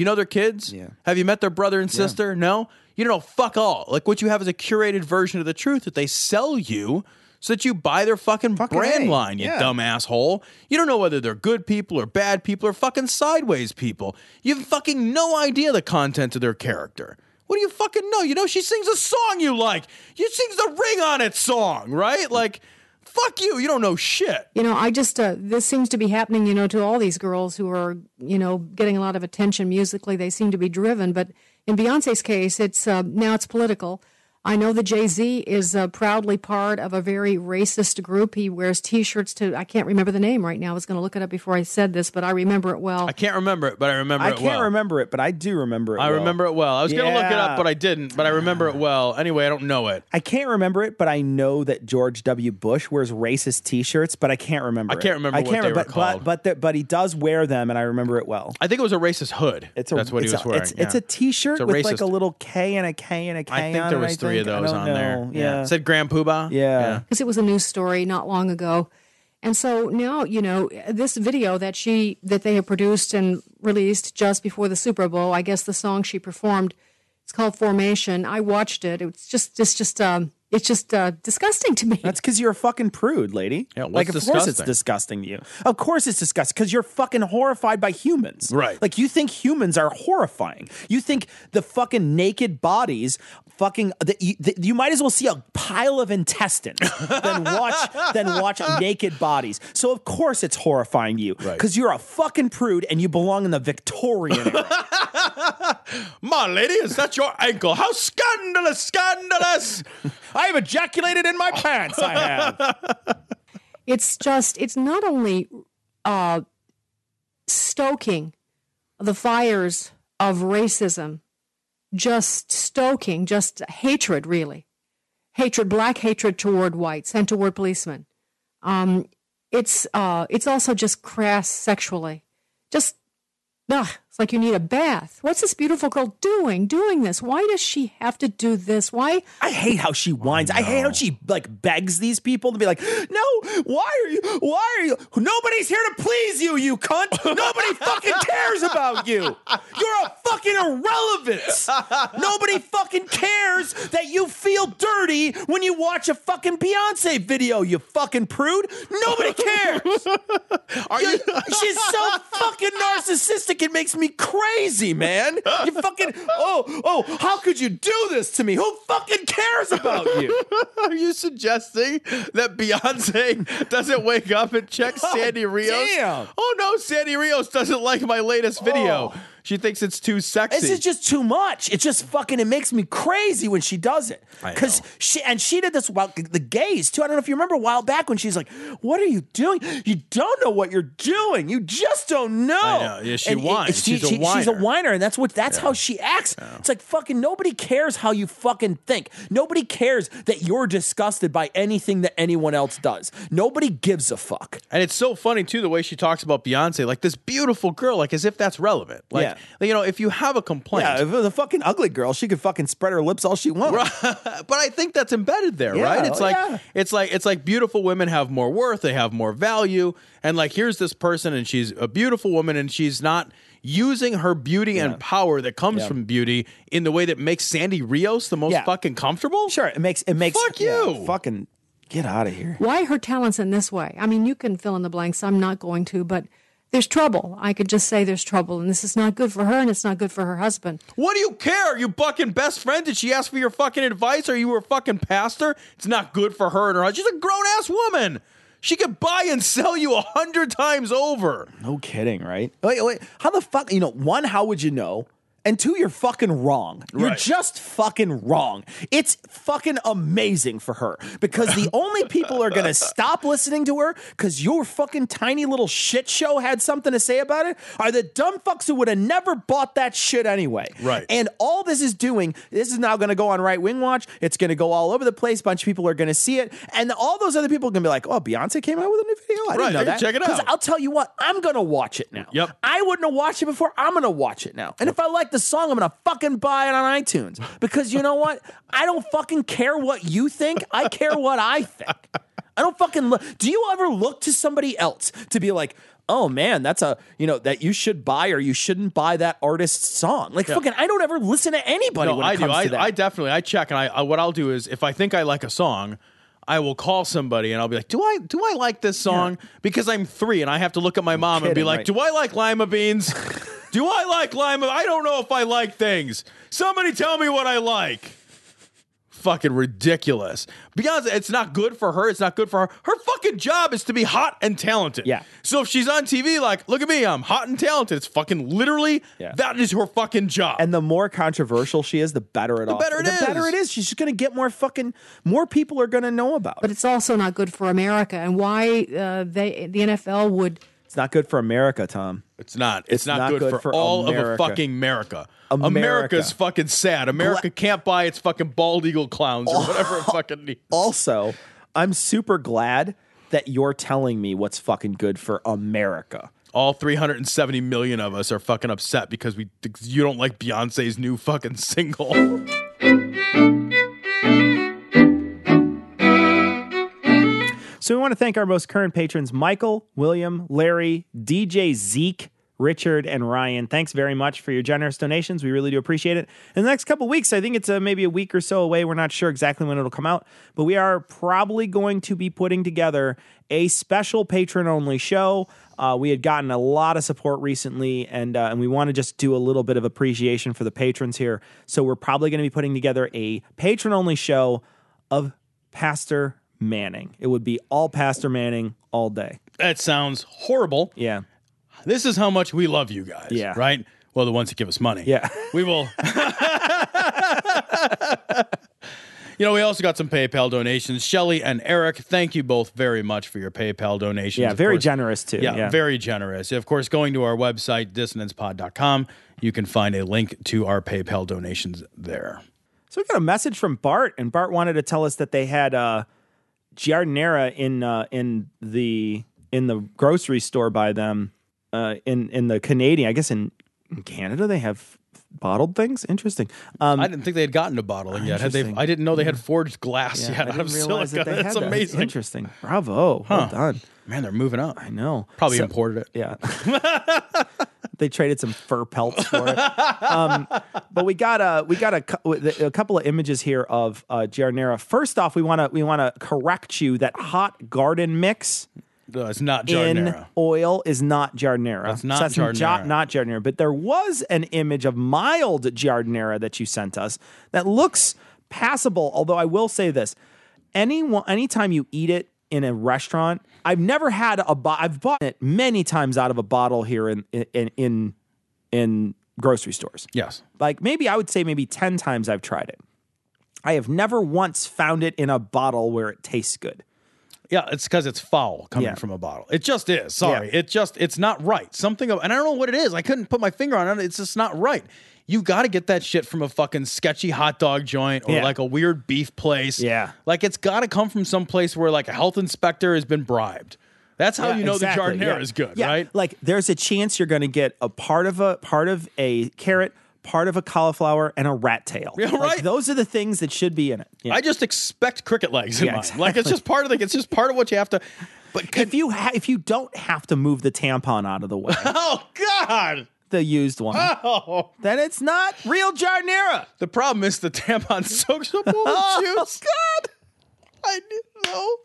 You know their kids? Yeah. Have you met their brother and sister? No. You don't know fuck all. Like what you have is a curated version of the truth that they sell you. So that you buy their fucking, brand A. line, you Yeah. dumb asshole. You don't know whether they're good people or bad people or fucking sideways people. You have fucking no idea the content of their character. What do you fucking know? You know she sings a song you like. You sings the ring on it song, right? Like, fuck you. You don't know shit. You know, I just uh, this seems to be happening. You know, to all these girls who are you know getting a lot of attention musically. They seem to be driven, but in Beyonce's case, it's uh, now it's political. I know that Jay Z is uh, proudly part of a very racist group. He wears T-shirts to I can't remember the name right now. I was going to look it up before I said this, but I remember it well. I can't remember it, but I remember I it can't remember it, but I do remember it. I well. remember it well. I was gonna look it up, but I didn't. But I remember it well. Anyway, I don't know it. I can't remember it, but I know that George W. Bush wears racist T-shirts, but I can't remember. I can't it. remember I can't they remember, were but, called. But but, but he does wear them, and I remember it well. I think it was a racist hood. It's a, That's what he it's was a, wearing. It's, it's a yeah. T-shirt It's a with like a little K and a K and a K. I think on there it, was I three of those on know. there. Yeah. It said Grand Poobah. Yeah. because it was a news story not long ago. And so now, you know, this video that she that they have produced and released just before the Super Bowl, I guess the song she performed, it's called Formation. I watched it. It's just it's just um it's just uh, disgusting to me. That's because you're a fucking prude, lady. Yeah, what's like, of course it's disgusting? disgusting to you. Of course it's disgusting because you're fucking horrified by humans. Right. Like, you think humans are horrifying. You think the fucking naked bodies, fucking, that you, you might as well see a pile of intestines [LAUGHS] than watch than watch naked bodies. So of course it's horrifying you because you're a fucking prude and you belong in the Victorian era. [LAUGHS] My lady, is that your ankle? How scandalous, scandalous! [LAUGHS] I have ejaculated in my pants. I have. [LAUGHS] it's just it's not only uh, stoking the fires of racism, just stoking, just hatred, really, hatred, black hatred toward whites and toward policemen. Um, it's uh, it's also just crass sexually, just. Ugh, like you need a bath. What's this beautiful girl doing? Doing this? Why does she have to do this? Why? I hate how she whines. I, hate how she like begs these people to be like, "No, why are you? Why are you? Nobody's here to please you, you cunt. Nobody [LAUGHS] fucking cares about you. You're a fucking irrelevance. Nobody fucking cares that you feel dirty when you watch a fucking Beyonce video. You fucking prude. Nobody cares. [LAUGHS] Are you? She's so fucking narcissistic. It makes me crazy, man. You fucking oh oh. How could you do this to me? Who fucking cares about you? [LAUGHS] Are you suggesting that Beyonce doesn't wake up and check oh, Sandy Rios? damn. Oh no, Sandy Rios doesn't like my latest video. Oh. She thinks it's too sexy. This is just too much. It just fucking it makes me crazy when she does it. Because she and she did this about the gays too. I don't know if you remember a while back when she's like, "What are you doing? You don't know what you're doing. You just don't know." I know. Yeah, she And it- whines. she- She's a she- She's a whiner. whiner, and that's what that's how she acts. It's like fucking nobody cares how you fucking think. Nobody cares that you're disgusted by anything that anyone else does. Nobody gives a fuck. and it's so funny too the way she talks about Beyonce, like this beautiful girl, like as if that's relevant. Like Yeah. you know, if you have a complaint, Yeah, if it was a fucking ugly girl, she could fucking spread her lips all she wants. [LAUGHS] but I think that's embedded there, Yeah, right? It's oh, like yeah. it's like it's like beautiful women have more worth, they have more value, and like here's this person, and she's a beautiful woman, and she's not using her beauty and power that comes Yeah. from beauty in the way that makes Sandy Rios the most Yeah. fucking comfortable. Sure, it makes it makes Fuck yeah, you. fucking get out of here. Why her talents in this way? I mean, you can fill in the blanks. I'm not going to, but there's trouble. I could just say there's trouble, and this is not good for her, and it's not good for her husband. What do you care? You fucking best friend? Did she ask for your fucking advice? Are you her fucking pastor? It's not good for her and her husband. She's a grown ass woman. She could buy and sell you a hundred times over. No kidding, right? Wait, wait. How the fuck? You know, one, how would you know? And two, you're fucking wrong. You're Right. just fucking wrong. It's fucking amazing for her because the only people are gonna [LAUGHS] stop listening to her because your fucking tiny little shit show had something to say about it are the dumb fucks who would have never bought that shit anyway. Right. And all this is doing, this is now gonna go on Right Wing Watch. It's gonna go all over the place. A bunch of people are gonna see it, and all those other people are gonna be like, "Oh, Beyonce came out with a new video. I Right, didn't know that." check it out. Because I'll tell you what, I'm gonna watch it now. Yep. I wouldn't have watched it before. I'm gonna watch it now. And if I like the song, I'm gonna fucking buy it on iTunes. Because you know what? I don't fucking care what you think. I care what I think. I don't fucking look. Do you ever look to somebody else to be like, oh man, that's a you know that you should buy or you shouldn't buy that artist's song? Like Yeah. fucking, I don't ever listen to anybody No, I do. I. I definitely I check and I, I what I'll do is if I think I like a song, I will call somebody and I'll be like, "Do I do I like this song?" Because I'm three and I have to look at my mom and be like, right. "Do I like lima beans? [LAUGHS] do I like lima? I don't know if I like things. Somebody tell me what I like." Fucking ridiculous. Beyonce, it's not good for her. It's not good for her. Her fucking job is to be hot and talented. Yeah. So if she's on TV, like, look at me, I'm hot and talented. It's fucking literally Yeah. that is her fucking job. and the more controversial she is, the better it The better it the better it is. She's just gonna get more fucking more people are gonna know about it. But it's also not good for America, and why uh, they the NFL would It's not good for America, Tom. It's not. It's, It's not, not good, good for, for all of America. a fucking America. America. America's fucking sad. America can't buy its fucking bald eagle clowns or whatever it fucking needs. [LAUGHS] Also, I'm super glad that you're telling me what's fucking good for America. All 370 million of us are fucking upset because we you don't like Beyonce's new fucking single. [LAUGHS] So we want to thank our most current patrons Michael, William, Larry, DJ Zeke, Richard, and Ryan. Thanks very much for your generous donations. We really do appreciate it. In the next couple weeks, I think it's uh, maybe a week or so away. We're not sure exactly when it'll come out, but we are probably going to be putting together a special patron only show. Uh, we had gotten a lot of support recently, and uh, and we want to just do a little bit of appreciation for the patrons here. So we're probably going to be putting together a patron only show of Pastor Manning. It would be all Pastor Manning all day. that sounds horrible. Yeah. This is how much we love you guys. Yeah. Right? Well, the ones that give us money. Yeah. We will. [LAUGHS] you know, we also got some PayPal donations. Shelly and Eric, thank you both very much for your PayPal donations. Yeah, Of very course- generous too. Yeah, Yeah. very generous. Of course, going to our website, dissonancepod.com, you can find a link to our PayPal donations there. So we got a message from Bart, and Bart wanted to tell us that they had uh, giardiniera in uh, in the in the grocery store by them uh, in in the Canadian. I guess in, in Canada they have bottled things. Interesting. Um, I didn't think they had gotten to bottling yet. Had they, I didn't know they had forged glass yeah, yet I out of silica. that they That's had that. amazing. Interesting. Bravo. Huh. Well done. Man, they're moving up. I know. Probably So- imported it. Yeah. [LAUGHS] [LAUGHS] they traded some fur pelts for it. Um, but we got a we got a, a couple of images here of uh. First off, we want to we want to correct you that hot garden mix No, it's not in oil is not giardiniera. That's not some jo- giardiniera. not giardiniera. But there was an image of mild giardiniera that you sent us that looks passable. Although I will say this: any anytime you eat it in a restaurant, I've never had a. Bo- I've bought it many times out of a bottle here in in in in grocery stores. Yes. Like maybe I would say maybe ten times I've tried it. I have never once found it in a bottle where it tastes good. Yeah, it's because it's foul coming Yeah. from a bottle. It just is. Sorry. Yeah. It just, it's not right. Something, of, and I don't know what it is. I couldn't put my finger on it. It's just not right. You got to get that shit from a fucking sketchy hot dog joint or Yeah. like a weird beef place. Yeah. Like it's got to come from some place where like a health inspector has been bribed. That's how Yeah, you know exactly, the giardiniera yeah. is good, Yeah, right? Like there's a chance you're going to get a part of a part of a carrot, part of a cauliflower, and a rat tail. Yeah, Like, right. those are the things that should be in it. Yeah. I just expect cricket legs in Yeah, mine. Like it's just part of the. It's just part of what you have to. But if you ha- if you don't have to move the tampon out of the way, [LAUGHS] oh God, the used one, oh, then it's not real giardiniera. the problem is the tampon [LAUGHS] soaks up all the Oh, juice. God, I didn't know.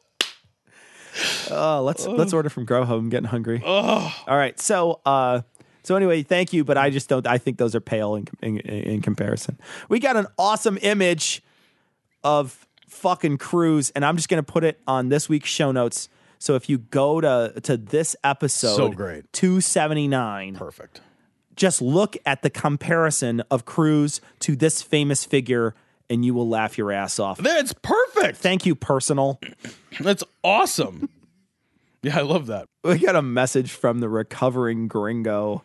Oh, let's let's order from Grow Home. I'm getting hungry. Oh, All right, so uh, so anyway, thank you, but I just don't. I think those are pale in, in in comparison. We got an awesome image of fucking Cruz, and I'm just gonna put it on this week's show notes. So if you go to to this episode, So great. 279, perfect. Just look at the comparison of Cruz to this famous figure, and you will laugh your ass off. That's perfect. Thank you, personal. [CLEARS THROAT] That's awesome. Yeah, I love that. we got a message from the recovering gringo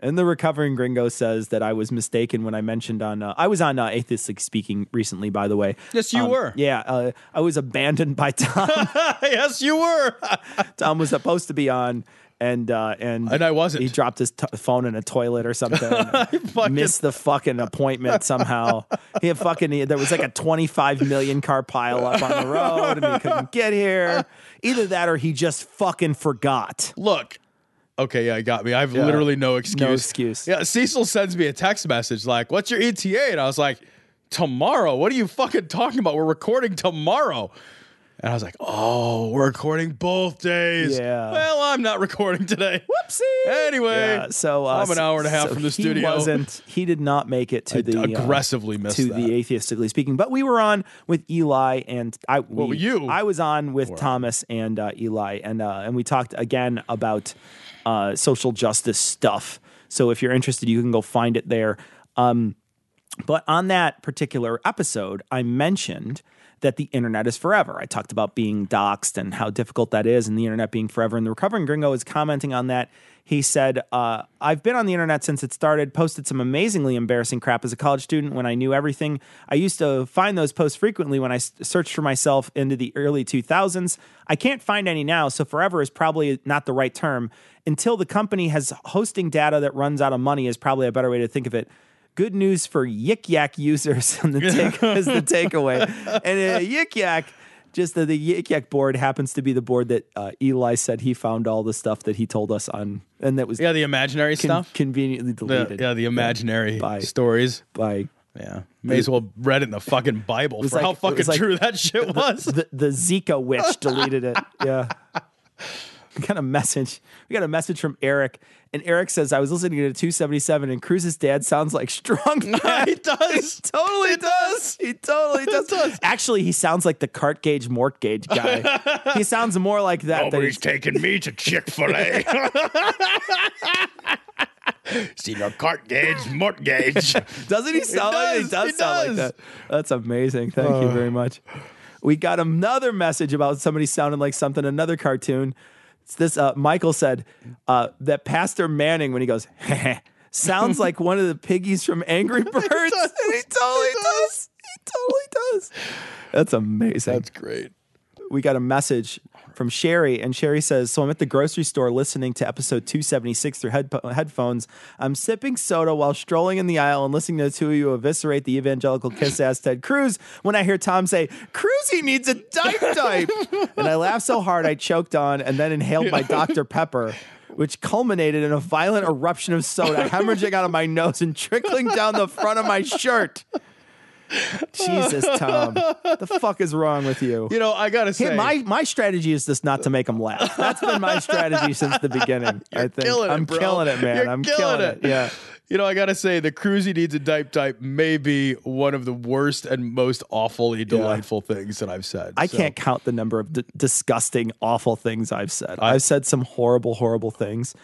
and the recovering gringo says that i was mistaken when i mentioned on uh, i was on uh, Atheistically Speaking recently by the way Yes, you Um, were. yeah uh, i was abandoned by tom [LAUGHS] yes, you were. [LAUGHS] tom was supposed to be on and uh, and And I wasn't. He dropped his t- phone in a toilet or something. [LAUGHS] and missed the fucking appointment somehow. He had fucking. He, there was like a twenty-five million car pile up on the road, and he couldn't get here. Either that, or he just fucking forgot. Look. Okay, yeah, I got me. I have Yeah. literally no excuse. No excuse. Yeah, Cecil sends me a text message like, "What's your ETA?" And I was like, "Tomorrow." What are you fucking talking about? We're recording tomorrow. And I was like, "Oh, we're recording both days." Yeah. Well, I'm not recording today. Whoopsie. Anyway, Yeah, so uh, I'm an hour and a half so from the he studio. Wasn't he did not make it to I the uh, aggressively missed to that. the atheistically speaking, but we were on with Eli and I. Well, you I was on with Thomas and uh, Eli, and uh, and we talked again about uh, social justice stuff. So if you're interested, you can go find it there. Um, but on that particular episode, I mentioned that the internet is forever. I talked about being doxxed and how difficult that is, and the internet being forever. And the recovering gringo is commenting on that. He said, uh, I've been on the internet since it started, posted some amazingly embarrassing crap as a college student when I knew everything. I used to find those posts frequently when I searched for myself into the early 2000s. I can't find any now, so forever is probably not the right term. Until the company has hosting data that runs out of money, is probably a better way to think of it good news for Yik Yak users [LAUGHS] on the take, [LAUGHS] is the takeaway. And uh, Yik Yak, just the, the Yik Yak board happens to be the board that uh, Eli said he found all the stuff that he told us on, and that was yeah, the imaginary con- stuff. conveniently The- deleted. yeah, the imaginary by stories. by Yeah, may as well read it in the fucking Bible for how like- it fucking like true that shit was. the, the Zika witch deleted it. [LAUGHS] Yeah. We got a message. We got a message from Eric, and Eric says, "I was listening to 277, and Cruz's dad sounds like strong. [LAUGHS] [LAUGHS] he does. totally does. He totally [LAUGHS] does. Actually, he sounds like the cart gauge mort gauge guy. he sounds more like that. than Nobody's he's- taking me to Chick Fil A. See your cart gauge, mort gauge. Doesn't he sound like he does, does he sound does. like that? That's amazing. Thank you Uh. very much. We got another message about somebody sounding like something, another cartoon. It's this uh, Michael said uh, that Pastor Manning, when he goes, [LAUGHS] sounds [LAUGHS] like one of the piggies from Angry [LAUGHS] Birds. he totally does. He totally does. That's amazing. That's great. We got a message from Sherry, and Sherry says, So I'm at the grocery store listening to episode 276 through head- headphones. I'm sipping soda while strolling in the aisle and listening to the two of you eviscerate the evangelical kiss [LAUGHS] ass Ted Cruz when I hear Tom say, Cruzy needs a dipe dipe. and I laughed so hard I choked on and then inhaled my Dr. Pepper. Which culminated in a violent eruption of soda hemorrhaging out of my nose and trickling down the front of my shirt. Jesus, Tom. The fuck is wrong with you? You know, I gotta say, Hey, my my strategy is just not to make them laugh. That's been my strategy since the beginning. [LAUGHS] I think killing I'm bro. killing it, man. You're I'm killing killing it. it. Yeah. You know, I gotta say, the cruisy needs a dipe type may be one of the worst and most awfully delightful things that I've said. I So- can't count the number of d- disgusting, awful things I've said. I've said some horrible, horrible things.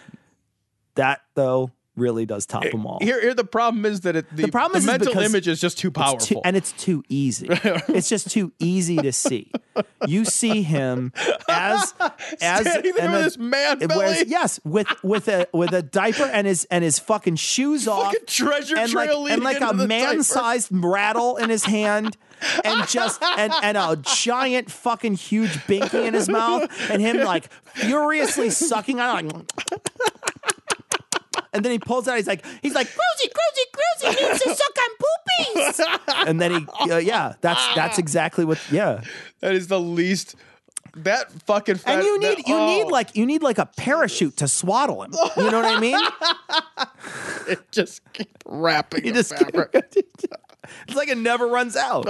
That though, really does top eh, them all. Here, here the problem is that it, the, The problem the is, is mental because image is just too powerful. and it's too easy. [LAUGHS] it's just too easy to see. You see him as [LAUGHS] as Standing there a- his man wears- yes, with with a with a diaper and his and his fucking shoes off, treasure and like trail and like a diaper. man-sized rattle in his hand. [LAUGHS] And just and, and a giant fucking huge binky in his mouth, and him like furiously sucking on it, like and then he pulls out. He's like, he's like, Cruzy, Cruzy, Cruzy needs to suck on poopies. and then he, uh, yeah, that's that's exactly what. Yeah, that is the least. That fucking. Fat, and you need that- you oh. need like you need like a parachute to swaddle him. You know what I mean? [LAUGHS] it just keep wrapping. You just keep- [LAUGHS] it's like it never runs out.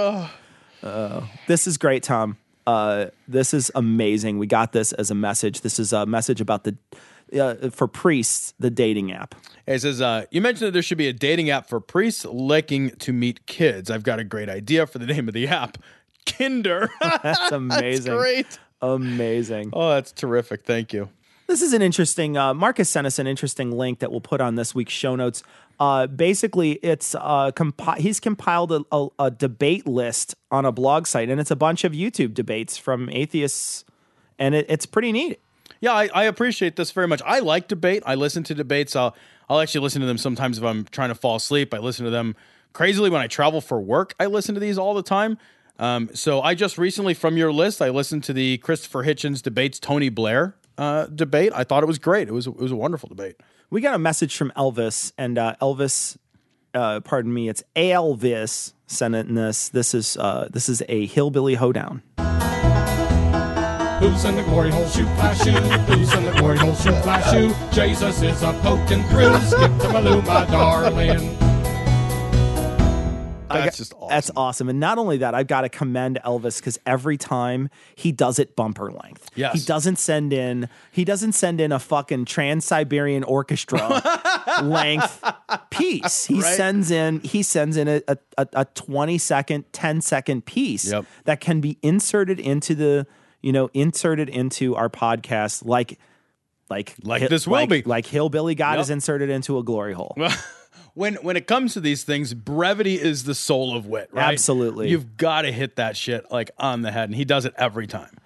Oh, this is great, Tom. Uh, this is amazing. We got this as a message. This is a message about the uh, for priests, the dating app. It says, uh, you mentioned that there should be a dating app for priests looking to meet kids. I've got a great idea for the name of the app. Kinder. [LAUGHS] [LAUGHS] That's amazing. great. Amazing. Oh, that's terrific. Thank you. This is an interesting. Uh, Marcus sent us an interesting link that we'll put on this week's show notes. Uh, basically, it's uh, compi- he's compiled a, a, a debate list on a blog site, and it's a bunch of YouTube debates from atheists, and it, it's pretty neat. Yeah, I, I appreciate this very much. I like debate. I listen to debates. I'll I'll actually listen to them sometimes if I'm trying to fall asleep. I listen to them crazily when I travel for work. I listen to these all the time. Um, so I just recently, from your list, I listened to the Christopher Hitchens debates Tony Blair uh, debate. I thought it was great. It was it was a wonderful debate. We got a message from Elvis, and uh, Elvis, uh, pardon me, it's Elvis sent in this. This is uh, this is a hillbilly hoedown. Who's in the glory hole? Shoot, flash, shoot. Who's in the glory hole? Shoot, flash, shoot. Jesus is a poking through. Skip to Maloo, my darling. That's just awesome. That's awesome. And not only that, I've got to commend Elvis because every time he does it bumper length. Yes. He doesn't send in he doesn't send in a fucking Trans Siberian Orchestra [LAUGHS] length piece. He Right. sends in he sends in a, a, a- a 20 second, 10 second piece that can be inserted into the, you know, inserted into our podcast like like Like this will like, be. like Hillbilly God Yep. is inserted into a glory hole. [LAUGHS] when when it comes to these things, brevity is the soul of wit, right? Absolutely. You've got to hit that shit like on the head, and he does it every time.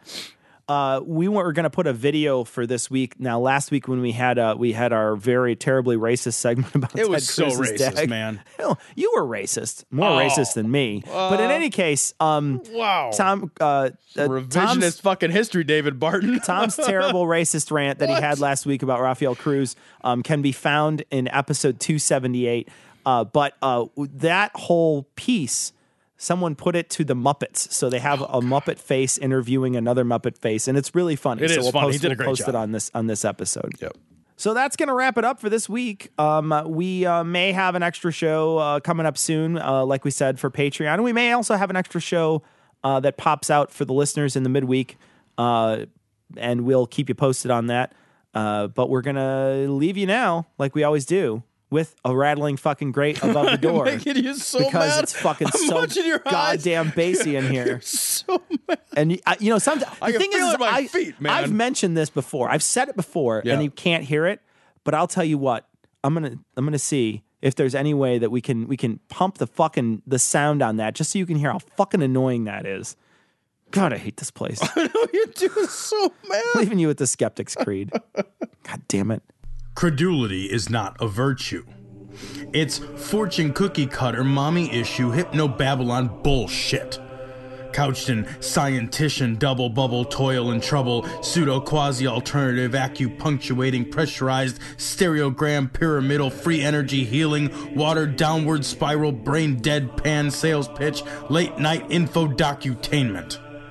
Uh, we were going to put a video for this week. Now, last week when we had uh, we had our very terribly racist segment [LAUGHS] about It was Ted so racist, dag. man. [LAUGHS] Hell, you were racist, more Oh. racist than me. but in Uh, any case, um, wow, Tom, uh, uh, Revisionist Tom's, fucking history, David Barton. [LAUGHS] Tom's terrible racist rant that he had last week about Rafael Cruz um, can be found in episode 278. Uh, but uh, that whole piece, someone put it to the Muppets. So they have a Muppet face interviewing another Muppet face, and it's really funny. It so is we'll funny. He Post, did a we'll great post job. it on this on this episode. Yep. So that's going to wrap it up for this week. Um, we uh, may have an extra show uh, coming up soon, uh, like we said, for Patreon. And we may also have an extra show uh, that pops out for the listeners in the midweek. Uh, and we'll keep you posted on that. Uh, but we're going to leave you now, like we always do, with a rattling fucking grate above the [LAUGHS] door. making you so because mad. it's fucking [LAUGHS] I'm so watching your eyes. goddamn bassy in [LAUGHS] here. You're so mad. And you, I- you know, sometimes I the can thing feel is, it in my I, feet, man. I've mentioned this before. I've said it before, Yeah. and you can't hear it. But I'll tell you what, I'm gonna I'm gonna see if there's any way that we can we can pump the fucking the sound on that just so you can hear how fucking annoying that is. God, I hate this place. I know You're doing so mad. Leaving you with the skeptics creed. God damn it. Credulity is not a virtue. It's fortune cookie cutter, mommy issue, hypno Babylon bullshit. Couched in scientician, double bubble, toil and trouble, pseudo quasi alternative, acupunctuating, pressurized, stereogram, pyramidal, free energy healing, water downward spiral, brain dead pan sales pitch, late night info docutainment.